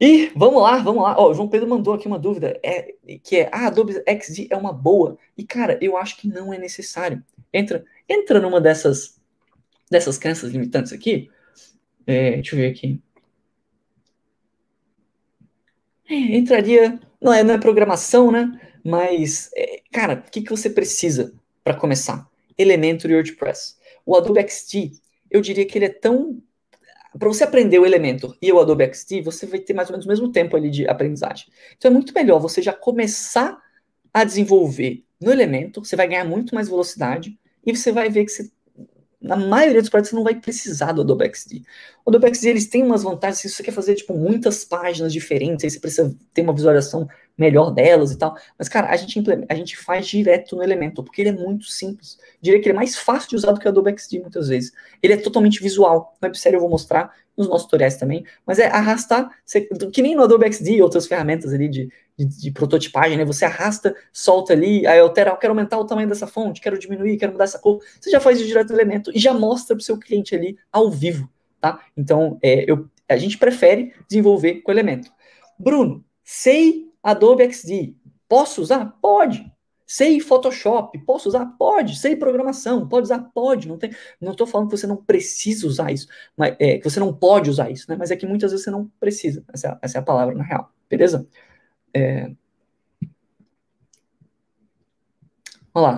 E vamos lá, vamos lá. Ó, o João Pedro mandou aqui uma dúvida, é, que é, ah, Adobe XD é uma boa. E, cara, eu acho que não é necessário. Entra, entra numa dessas, dessas crenças limitantes aqui. É, deixa eu ver aqui. É, entraria, não é, não é programação, né? Mas, é, cara, o que, que você precisa para começar? Elementor e WordPress. O Adobe XD, eu diria que ele é tão. Para você aprender o Elementor e o Adobe XD, você vai ter mais ou menos o mesmo tempo ali de aprendizagem. Então é muito melhor você já começar a desenvolver no Elementor, você vai ganhar muito mais velocidade e você vai ver que você na maioria dos projetos você não vai precisar do Adobe XD. O Adobe XD eles têm umas vantagens, se você quer fazer tipo muitas páginas diferentes, aí você precisa ter uma visualização melhor delas e tal. Mas cara, a gente a gente faz direto no Elementor, porque ele é muito simples. Diria que ele é mais fácil de usar do que o Adobe XD muitas vezes. Ele é totalmente visual. No WebSérie eu vou mostrar nos nossos tutoriais também, mas é arrastar, você, que nem no Adobe XD e outras ferramentas ali de de, de, prototipagem, né? Você arrasta, solta ali, aí altera, eu quero aumentar o tamanho dessa fonte, quero diminuir, quero mudar essa cor. Você já faz isso direto do elemento e já mostra para o seu cliente ali ao vivo, tá? Então, é, eu, a gente prefere desenvolver com elemento. Bruno, sei Adobe XD, posso usar? Pode. Sei Photoshop, posso usar? Pode. Sei programação, pode usar? Pode. Não tem, não estou falando que você não precisa usar isso, mas é, que você não pode usar isso, né? Mas é que muitas vezes você não precisa. Essa, essa é a palavra na real, beleza? É...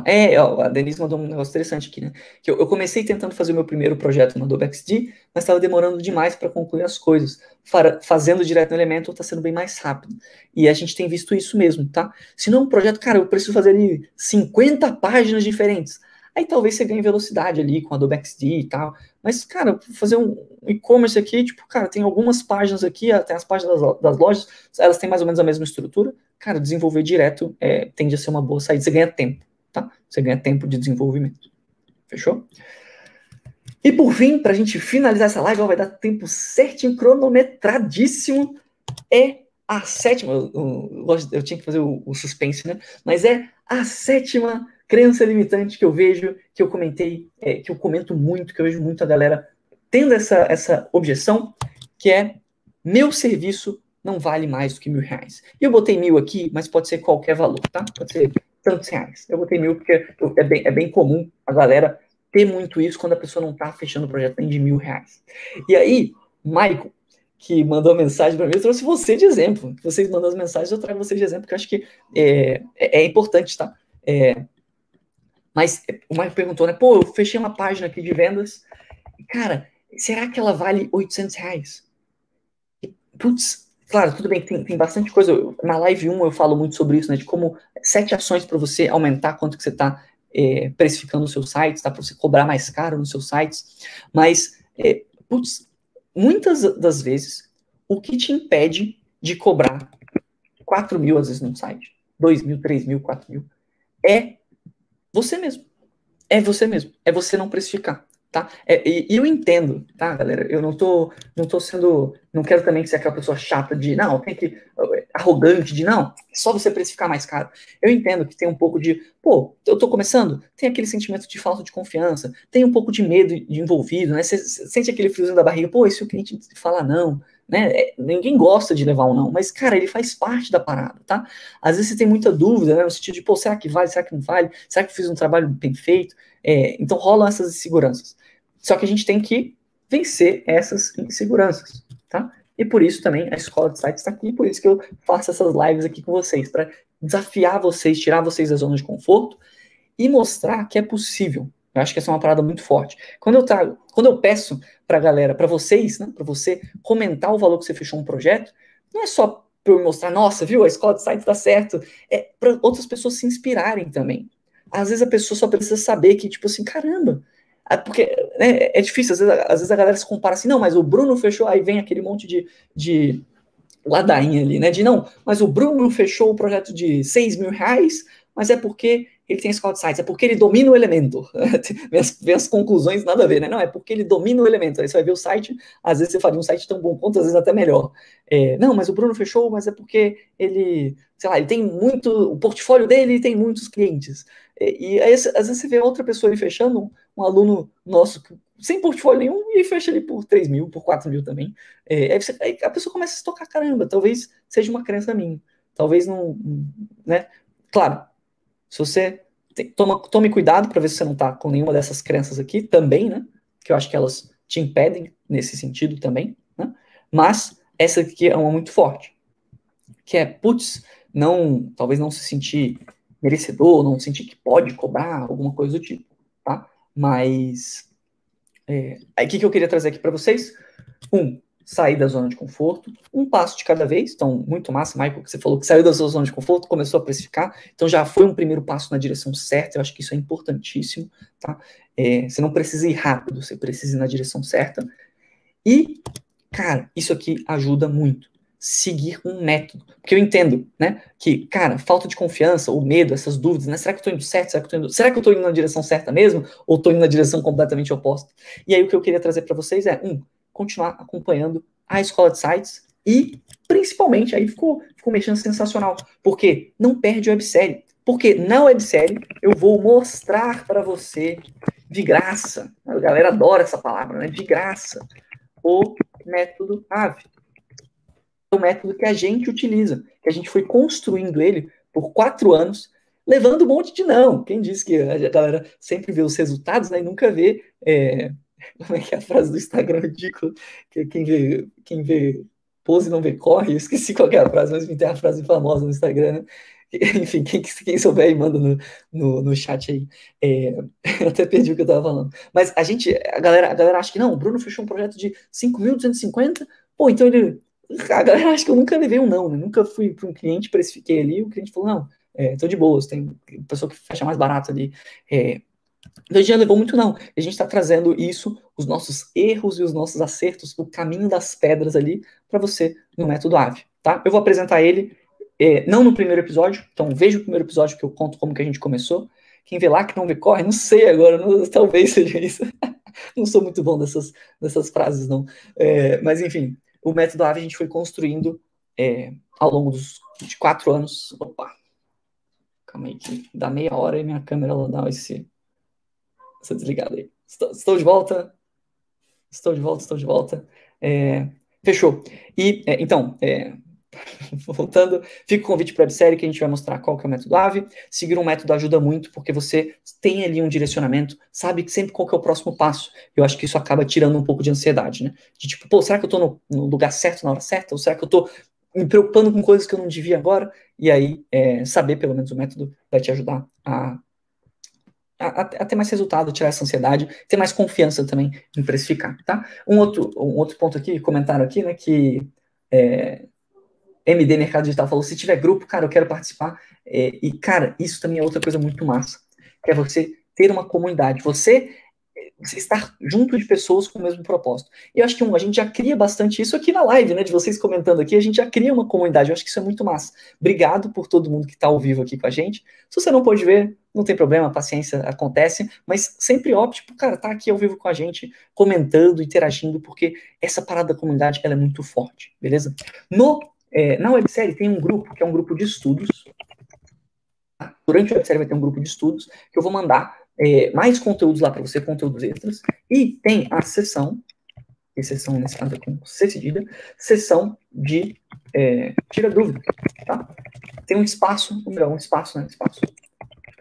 É, ó, a Denise mandou um negócio interessante aqui, né? Que eu, eu comecei tentando fazer o meu primeiro projeto no Adobe XD, mas estava demorando demais para concluir as coisas. Fara, fazendo direto no Elementor está sendo bem mais rápido. E a gente tem visto isso mesmo, tá? Se não é um projeto, cara, eu preciso fazer ali 50 páginas diferentes. Aí talvez você ganhe velocidade ali com Adobe XD e tal. Mas, cara, fazer um e-commerce aqui, tipo, cara, tem algumas páginas aqui, tem as páginas das lojas, elas têm mais ou menos a mesma estrutura. Cara, desenvolver direto é, tende a ser uma boa saída. Você ganha tempo, tá? Você ganha tempo de desenvolvimento. Fechou? E por fim, para a gente finalizar essa live, ó, vai dar tempo certinho, cronometradíssimo. É a sétima. Eu, eu, eu tinha que fazer o, o suspense, né? Mas é a sétima crença limitante que eu vejo, que eu comentei, é, que eu comento muito, que eu vejo muito a galera tendo essa, essa objeção, que é meu serviço não vale mais do que mil reais. E eu botei mil aqui, mas pode ser qualquer valor, tá? Pode ser tantos reais. Eu botei mil porque é bem, é bem comum a galera ter muito isso quando a pessoa não tá fechando o projeto nem de mil reais. E aí, Michael, que mandou mensagem para mim, eu trouxe você de exemplo. Vocês mandam as mensagens, eu trago vocês de exemplo, porque eu acho que é, é, é importante, tá? É, mas o Mike perguntou, né? Pô, eu fechei uma página aqui de vendas. Cara, será que ela vale 800 reais? Putz, claro, tudo bem tem, tem bastante coisa. Na live 1 eu falo muito sobre isso, né? De como sete ações para você aumentar quanto que você está é, precificando os seus sites, tá? Para você cobrar mais caro nos seus sites. Mas, é, putz, muitas das vezes, o que te impede de cobrar 4 mil, às vezes, num site, 2 mil, 3 mil, 4 mil, é você mesmo. É você mesmo. É você não precificar, tá? É, e, e, eu entendo, tá, galera? Eu não tô, não tô sendo, não quero também ser aquela pessoa chata de, não, tem que, arrogante de, não, é só você precificar mais caro. Eu entendo que tem um pouco de, pô, eu tô começando, tem aquele sentimento de falta de confiança, tem um pouco de medo de envolvido, né? Você sente aquele friozinho da barriga, pô, e se o cliente falar não? Né? É, ninguém gosta de levar um não, mas, cara, ele faz parte da parada, tá? Às vezes você tem muita dúvida, né? No sentido de, pô, será que vale, será que não vale? Será que eu fiz um trabalho bem feito? É, então rolam essas inseguranças. Só que a gente tem que vencer essas inseguranças, tá? E por isso também a escola de sites está aqui, por isso que eu faço essas lives aqui com vocês, para desafiar vocês, tirar vocês da zona de conforto e mostrar que é possível. Eu acho que essa é uma parada muito forte. Quando eu trago, quando eu peço para a galera, para vocês, né, para você comentar o valor que você fechou um projeto, não é só para eu mostrar, nossa, viu, a escola de sites dá certo, é para outras pessoas se inspirarem também. Às vezes a pessoa só precisa saber que, tipo assim, caramba, é porque né, é difícil, às vezes, às vezes, a galera se compara assim, não, mas o Bruno fechou, aí vem aquele monte de, de ladainha ali, né? De não, mas o Bruno fechou o projeto de 6 mil reais, mas é porque ele tem de sites, é porque ele domina o elemento. [laughs] vem, as, vem, as, conclusões, nada a ver, né? Não, é porque ele domina o elemento. Aí você vai ver o site, às vezes você faria um site tão bom quanto, às vezes até melhor. É, não, mas o Bruno fechou, mas é porque ele, sei lá, ele tem muito, o portfólio dele tem muitos clientes. E, e aí, às vezes você vê outra pessoa aí fechando, um, aluno nosso sem portfólio nenhum e fecha ali por 3 mil, por 4 mil também. É, aí, você, aí, a pessoa começa a se tocar, caramba, talvez seja uma crença minha. Talvez não, né? Claro, se você tem, toma, tome cuidado para ver se você não está com nenhuma dessas crenças aqui também, né? Que eu acho que elas te impedem nesse sentido também, né? Mas essa aqui é uma muito forte, que é, putz, não, talvez não se sentir merecedor, não sentir que pode cobrar, alguma coisa do tipo, tá? Mas, é, aí o que, que eu queria trazer aqui para vocês? Um, sair da zona de conforto, um passo de cada vez. Então, muito massa, Michael, que você falou que saiu da sua zona de conforto, começou a precificar, então já foi um primeiro passo na direção certa. Eu acho que isso é importantíssimo, tá? É, você não precisa ir rápido, você precisa ir na direção certa. E, cara, isso aqui ajuda muito. Seguir um método. Porque eu entendo, né? Que, cara, falta de confiança, o medo, essas dúvidas, né? Será que eu tô indo certo? Será que eu tô indo, será que eu tô indo na direção certa mesmo? Ou tô indo na direção completamente oposta? E aí o que eu queria trazer para vocês é, um, continuar acompanhando a escola de sites e, principalmente, aí ficou, ficou mexendo sensacional, porque não perde a websérie. Porque na websérie eu vou mostrar para você de graça, a galera adora essa palavra, né? De graça, o método AVE. É o método que a gente utiliza, que a gente foi construindo ele por quatro anos, levando um monte de não. Quem disse que a galera sempre vê os resultados né, e nunca vê é, como é que é a frase do Instagram ridícula? Que quem vê, quem vê pose não vê corre. Eu esqueci qual é a frase, mas tem a frase famosa no Instagram, né? Enfim, quem, quem souber aí manda no, no, no chat aí. É, [laughs] até perdi o que eu tava falando. Mas a gente, a galera, a galera acha que não, o Bruno fechou um projeto de 5.250, pô, então ele. A galera acha que eu nunca levei um não, né? Nunca fui para um cliente, precifiquei ali, o cliente falou, não, é, tô de boas, tem pessoa que fecha mais barato ali. É, então a gente já levou muito não. A gente está trazendo isso, os nossos erros e os nossos acertos, o caminho das pedras ali para você no método AVE, tá? Eu vou apresentar ele é, não no primeiro episódio, então veja o primeiro episódio que eu conto como que a gente começou. Quem vê lá que não vê corre, não sei agora, não, [laughs] talvez seja isso. [laughs] não sou muito bom dessas, dessas frases, não. É, mas enfim, o método AVE a gente foi construindo é, ao longo dos de quatro anos. Opa, calma aí que dá meia hora e minha câmera ela dá esse Estou desligado aí. Estou, estou, de volta. Estou de volta, estou de volta. É, fechou. E, é, então, é, [laughs] voltando, fica o convite para a websérie que a gente vai mostrar qual que é o método AVE. Seguir um método ajuda muito, porque você tem ali um direcionamento, sabe sempre qual que é o próximo passo. Eu acho que isso acaba tirando um pouco de ansiedade, né? De tipo, pô, será que eu estou no, no, lugar certo na hora certa? Ou será que eu estou me preocupando com coisas que eu não devia agora? E aí, é, saber pelo menos o método vai te ajudar a a, a, ter mais resultado, tirar essa ansiedade, ter mais confiança também em precificar, tá? Um outro, um outro ponto aqui, comentário aqui, né, que é, MD Mercado Digital falou, se tiver grupo, cara, eu quero participar, é, e, cara, isso também é outra coisa muito massa, que é você ter uma comunidade, você estar junto de pessoas com o mesmo propósito. E eu acho que um, a gente já cria bastante isso aqui na live, né? De vocês comentando aqui, a gente já cria uma comunidade. Eu acho que isso é muito massa. Obrigado por todo mundo que está ao vivo aqui com a gente. Se você não pode ver, não tem problema, paciência acontece, mas sempre opte por, cara, tá aqui ao vivo com a gente, comentando, interagindo, porque essa parada da comunidade ela é muito forte, beleza? No, é, na websérie tem um grupo, que é um grupo de estudos. Tá? Durante a websérie vai ter um grupo de estudos que eu vou mandar é, mais conteúdos lá para você, conteúdos extras. E tem a sessão e sessão nesse caso com C cedilha, sessão de é, tira dúvida, tá? Tem um espaço, melhor, um espaço, né? Espaço,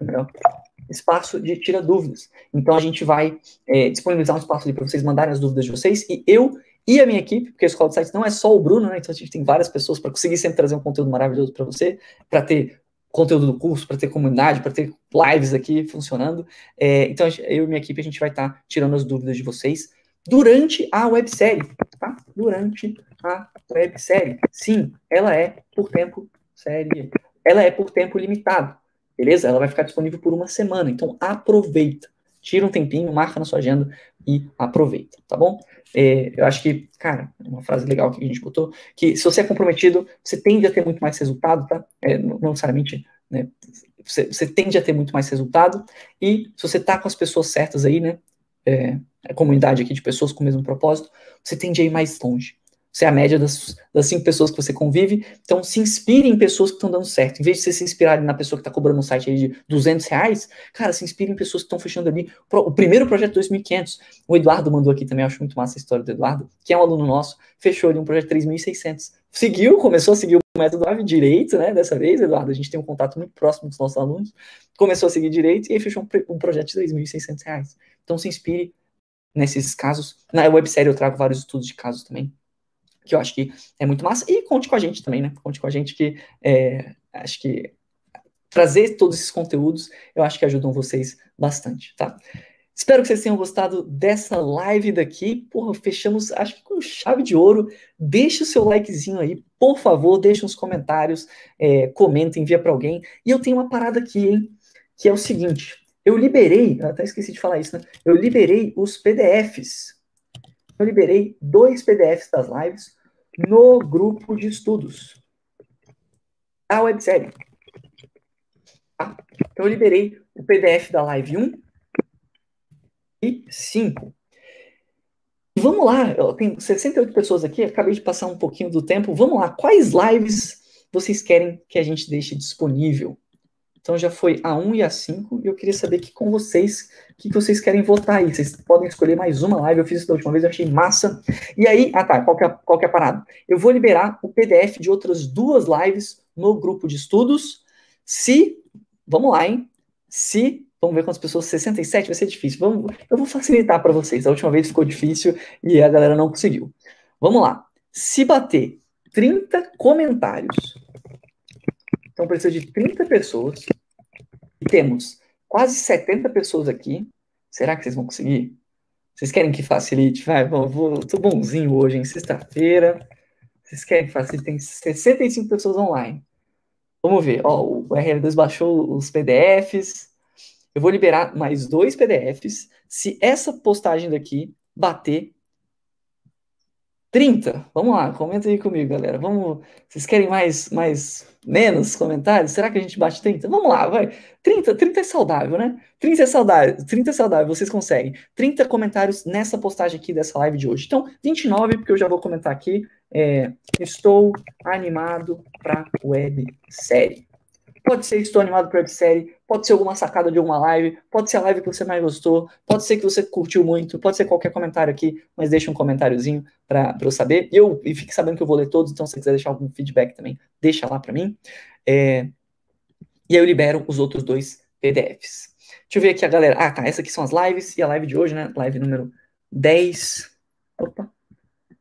melhor, espaço de tira dúvidas. Então a gente vai é, disponibilizar um espaço ali para vocês mandarem as dúvidas de vocês e eu e a minha equipe, porque a Escola de Sites não é só o Bruno, né? Então a gente tem várias pessoas para conseguir sempre trazer um conteúdo maravilhoso para você, para ter conteúdo do curso, para ter comunidade, para ter lives aqui funcionando. É, então eu e minha equipe a gente vai estar tá tirando as dúvidas de vocês durante a websérie, tá? Durante a websérie. Sim, ela é por tempo série. Ela é por tempo limitado, beleza? Ela vai ficar disponível por uma semana. Então aproveita, tira um tempinho, marca na sua agenda e aproveita, tá bom? É, eu acho que, cara, uma frase legal que a gente botou, que se você é comprometido, você tende a ter muito mais resultado, tá? É, não, necessariamente, né? Você, você, tende a ter muito mais resultado, e se você tá com as pessoas certas aí, né? É, a comunidade aqui de pessoas com o mesmo propósito, você tende a ir mais longe. Você é a média das, das cinco pessoas que você convive. Então, se inspire em pessoas que estão dando certo. Em vez de você se inspirar na pessoa que está cobrando um site de 200 reais, cara, se inspire em pessoas que estão fechando ali o primeiro projeto 2.500. O Eduardo mandou aqui também, eu acho muito massa a história do Eduardo, que é um aluno nosso, fechou ali um projeto 3.600. Seguiu, começou a seguir o método AVE direito, né? Dessa vez, Eduardo, a gente tem um contato muito próximo com os nossos alunos. Começou a seguir direito e fechou um, um projeto de 3.600 reais. Então, se inspire nesses casos. Na websérie eu trago vários estudos de casos também que eu acho que é muito massa. E conte com a gente também, né? Conte com a gente que é, acho que trazer todos esses conteúdos eu acho que ajudam vocês bastante, tá? Espero que vocês tenham gostado dessa live daqui. Porra, fechamos, acho que com chave de ouro. Deixe o seu likezinho aí, por favor, deixe uns comentários, é, comenta, envia para alguém. E eu tenho uma parada aqui, hein? Que é o seguinte: eu liberei, até esqueci de falar isso, né? Eu liberei os PDFs. Eu liberei dois PDFs das lives no grupo de estudos a websérie. Tá? Então, eu liberei o PDF da live 1 e 5. Vamos lá, tem 68 pessoas aqui, acabei de passar um pouquinho do tempo. Vamos lá, quais lives vocês querem que a gente deixe disponível? Então já foi a 1 e a 5, e eu queria saber que com vocês, o que, que vocês querem votar aí. Vocês podem escolher mais uma live, eu fiz isso da última vez, eu achei massa. E aí, ah tá, qual que, é, qual que é a parada? Eu vou liberar o PDF de outras duas lives no grupo de estudos, se, vamos lá, hein? Se, vamos ver quantas pessoas, 67 vai ser difícil. Vamos, eu vou facilitar para vocês. A última vez ficou difícil e a galera não conseguiu. Vamos lá. Se bater 30 comentários então precisa de 30 pessoas. E temos quase 70 pessoas aqui. Será que vocês vão conseguir? Vocês querem que facilite? Vai, vou, vou, tô bonzinho hoje, em sexta-feira. Vocês querem que facilite? Tem 65 pessoas online. Vamos ver. Ó, o RL2 baixou os PDFs. Eu vou liberar mais dois PDFs. Se essa postagem daqui bater 30. Vamos lá, comenta aí comigo, galera. Vamos. Vocês querem mais, mais, menos comentários? Será que a gente bate 30? Vamos lá, vai. 30, 30 é saudável, né? 30 é saudável, 30 é saudável, vocês conseguem. 30 comentários nessa postagem aqui dessa live de hoje. Então, 29, porque eu já vou comentar aqui. É, estou animado para websérie. Pode ser estou animado para websérie, pode ser alguma sacada de alguma live, pode ser a live que você mais gostou, pode ser que você curtiu muito, pode ser qualquer comentário aqui, mas deixa um comentáriozinho para eu saber. E eu e fique sabendo que eu vou ler todos, então se você quiser deixar algum feedback também, deixa lá para mim. É, e aí eu libero os outros dois PDFs. Deixa eu ver aqui a galera. Ah, tá. Essas aqui são as lives e a live de hoje, né? Live número 10. Opa.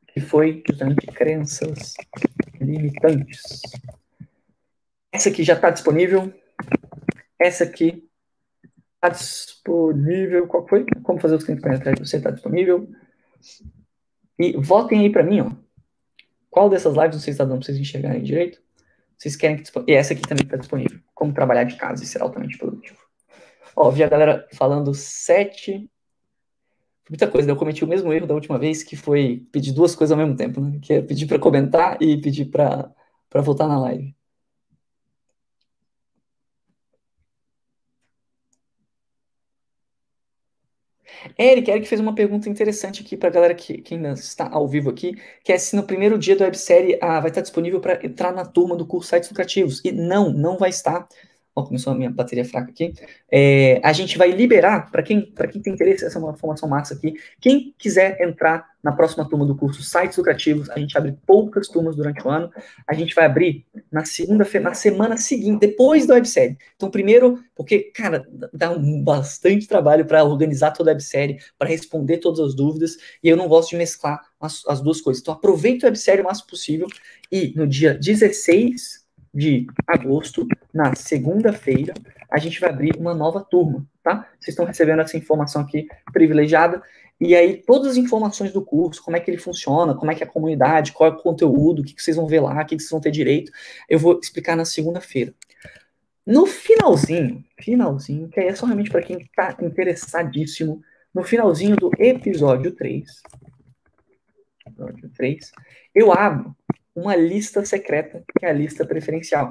Que foi justamente crenças limitantes. Essa aqui já está disponível. Essa aqui está disponível. Qual foi? Como fazer os clientes para atrás de você está disponível. E votem aí para mim, ó. Qual dessas lives vocês está dando para vocês enxergarem direito? Vocês querem que E essa aqui também está disponível. Como trabalhar de casa e ser altamente produtivo. Ó, vi a galera falando sete. Muita coisa, né? eu cometi o mesmo erro da última vez, que foi pedir duas coisas ao mesmo tempo, né? Que é pedir para comentar e pedir para votar na live. Eric, Eric fez uma pergunta interessante aqui para a galera que, que, ainda está ao vivo aqui, que é se no primeiro dia do websérie ah, vai estar disponível para entrar na turma do curso Sites Educativos. E não, não vai estar. Ó, começou a minha bateria fraca aqui. É, a gente vai liberar, para quem, quem tem interesse, essa é uma informação massa aqui, quem quiser entrar na próxima turma do curso Sites Lucrativos. A gente abre poucas turmas durante o ano. A gente vai abrir na segunda-feira, na semana seguinte, depois da websérie. Então, primeiro, porque, cara, dá bastante trabalho para organizar toda a websérie, para responder todas as dúvidas, e eu não gosto de mesclar as, as duas coisas. Então, aproveita a websérie o máximo possível e no dia 16 de agosto, na segunda-feira, a gente vai abrir uma nova turma, tá? Vocês estão recebendo essa informação aqui privilegiada. E aí, todas as informações do curso, como é que ele funciona, como é que é a comunidade, qual é o conteúdo, o que, vocês vão ver lá, o que, que vocês vão ter direito, eu vou explicar na segunda-feira. No finalzinho, finalzinho, que aí é só realmente para quem está interessadíssimo, no finalzinho do episódio 3, episódio 3, eu abro uma lista secreta, que é a lista preferencial.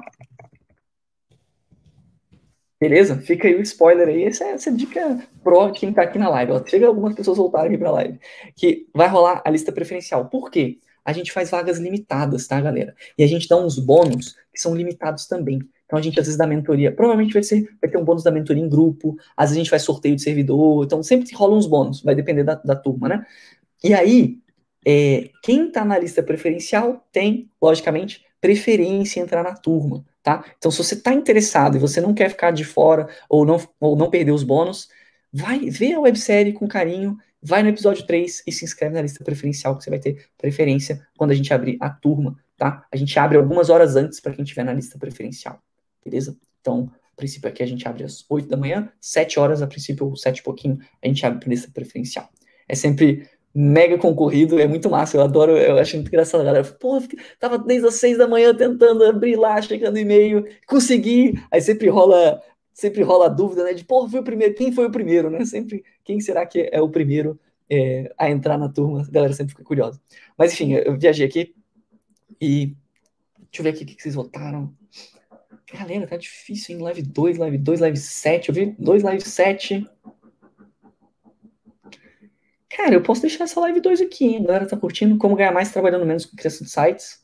Beleza? Fica aí o spoiler aí. Essa, essa dica pro quem tá aqui na live. Ó. Chega algumas pessoas voltaram aqui pra live. Que vai rolar a lista preferencial. Por quê? A gente faz vagas limitadas, tá, galera? E a gente dá uns bônus que são limitados também. Então a gente às vezes dá mentoria. Provavelmente vai, ser, vai ter um bônus da mentoria em grupo. Às vezes a gente faz sorteio de servidor. Então sempre rola uns bônus. Vai depender da, da turma, né? E aí, é, quem tá na lista preferencial tem, logicamente, preferência entrar na turma tá? Então, se você está interessado e você não quer ficar de fora ou não, ou não perder os bônus, vai ver a websérie com carinho, vai no episódio 3 e se inscreve na lista preferencial, que você vai ter preferência quando a gente abrir a turma, tá? A gente abre algumas horas antes para quem estiver na lista preferencial, beleza? Então, a princípio aqui a gente abre às 8 da manhã, 7 horas, a princípio, ou 7 e pouquinho, a gente abre para lista preferencial. É sempre mega concorrido, é muito massa, eu adoro, eu acho muito engraçado, galera. Pô, tava desde as seis da manhã tentando abrir lá, chegando e-mail, consegui, aí sempre rola, sempre rola a dúvida, né, de, pô, foi o primeiro, quem foi o primeiro, né, sempre, quem será que é o primeiro é, a entrar na turma, a galera sempre fica curiosa. Mas, enfim, eu viajei aqui e, deixa eu ver aqui o que vocês votaram. Galera, tá difícil, hein, live 2, live 2, live 7, eu vi 2, live 7, Cara, eu posso deixar essa live 2 aqui, hein? A galera tá curtindo como ganhar mais trabalhando menos com criação de sites.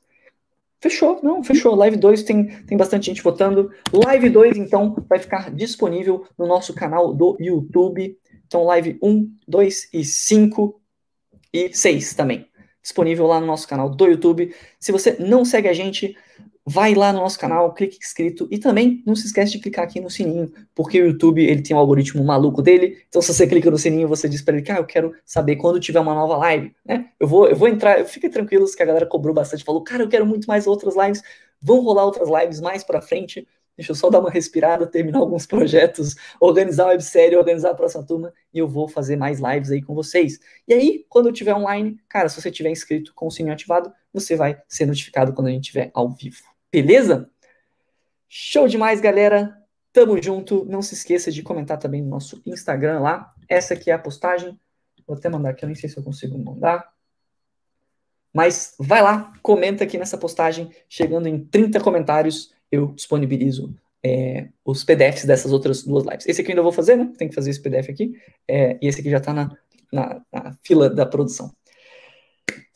Fechou, não, fechou. Live 2 tem, tem bastante gente votando. Live 2, então, vai ficar disponível no nosso canal do YouTube. Então, live 1, 2 e 5 e 6 também. Disponível lá no nosso canal do YouTube. Se você não segue a gente, vai lá no nosso canal, clique inscrito e também não se esquece de clicar aqui no sininho, porque o YouTube ele tem um algoritmo maluco dele. Então se você clica no sininho, você diz para ele que ah, eu quero saber quando tiver uma nova live, né? Eu vou eu vou entrar, fiquem tranquilos que a galera cobrou bastante, falou: "Cara, eu quero muito mais outras lives". Vão rolar outras lives mais para frente. Deixa eu só dar uma respirada, terminar alguns projetos, organizar a websérie, organizar a próxima turma e eu vou fazer mais lives aí com vocês. E aí, quando eu tiver online, cara, se você tiver inscrito com o sininho ativado, você vai ser notificado quando a gente estiver ao vivo. Beleza? Show demais, galera. Tamo junto. Não se esqueça de comentar também no nosso Instagram lá. Essa aqui é a postagem. Vou até mandar aqui, eu nem sei se eu consigo mandar. Mas vai lá, comenta aqui nessa postagem. Chegando em 30 comentários, eu disponibilizo é, os PDFs dessas outras duas lives. Esse aqui eu ainda vou fazer, né? Tem que fazer esse PDF aqui. É, e esse aqui já está na, na, na fila da produção.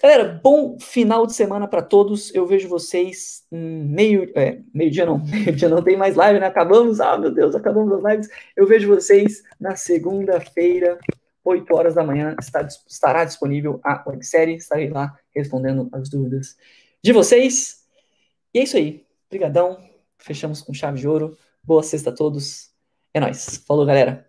Galera, bom final de semana para todos. Eu vejo vocês meio. É, meio-dia não, [laughs] meio-dia não tem mais live, né? Acabamos. Ah, meu Deus, acabamos as lives. Eu vejo vocês na segunda-feira, 8 horas da manhã. Está, estará disponível a websérie. Estarei lá respondendo as dúvidas de vocês. E é isso aí. Obrigadão. Fechamos com chave de ouro. Boa sexta a todos. É nóis. Falou, galera.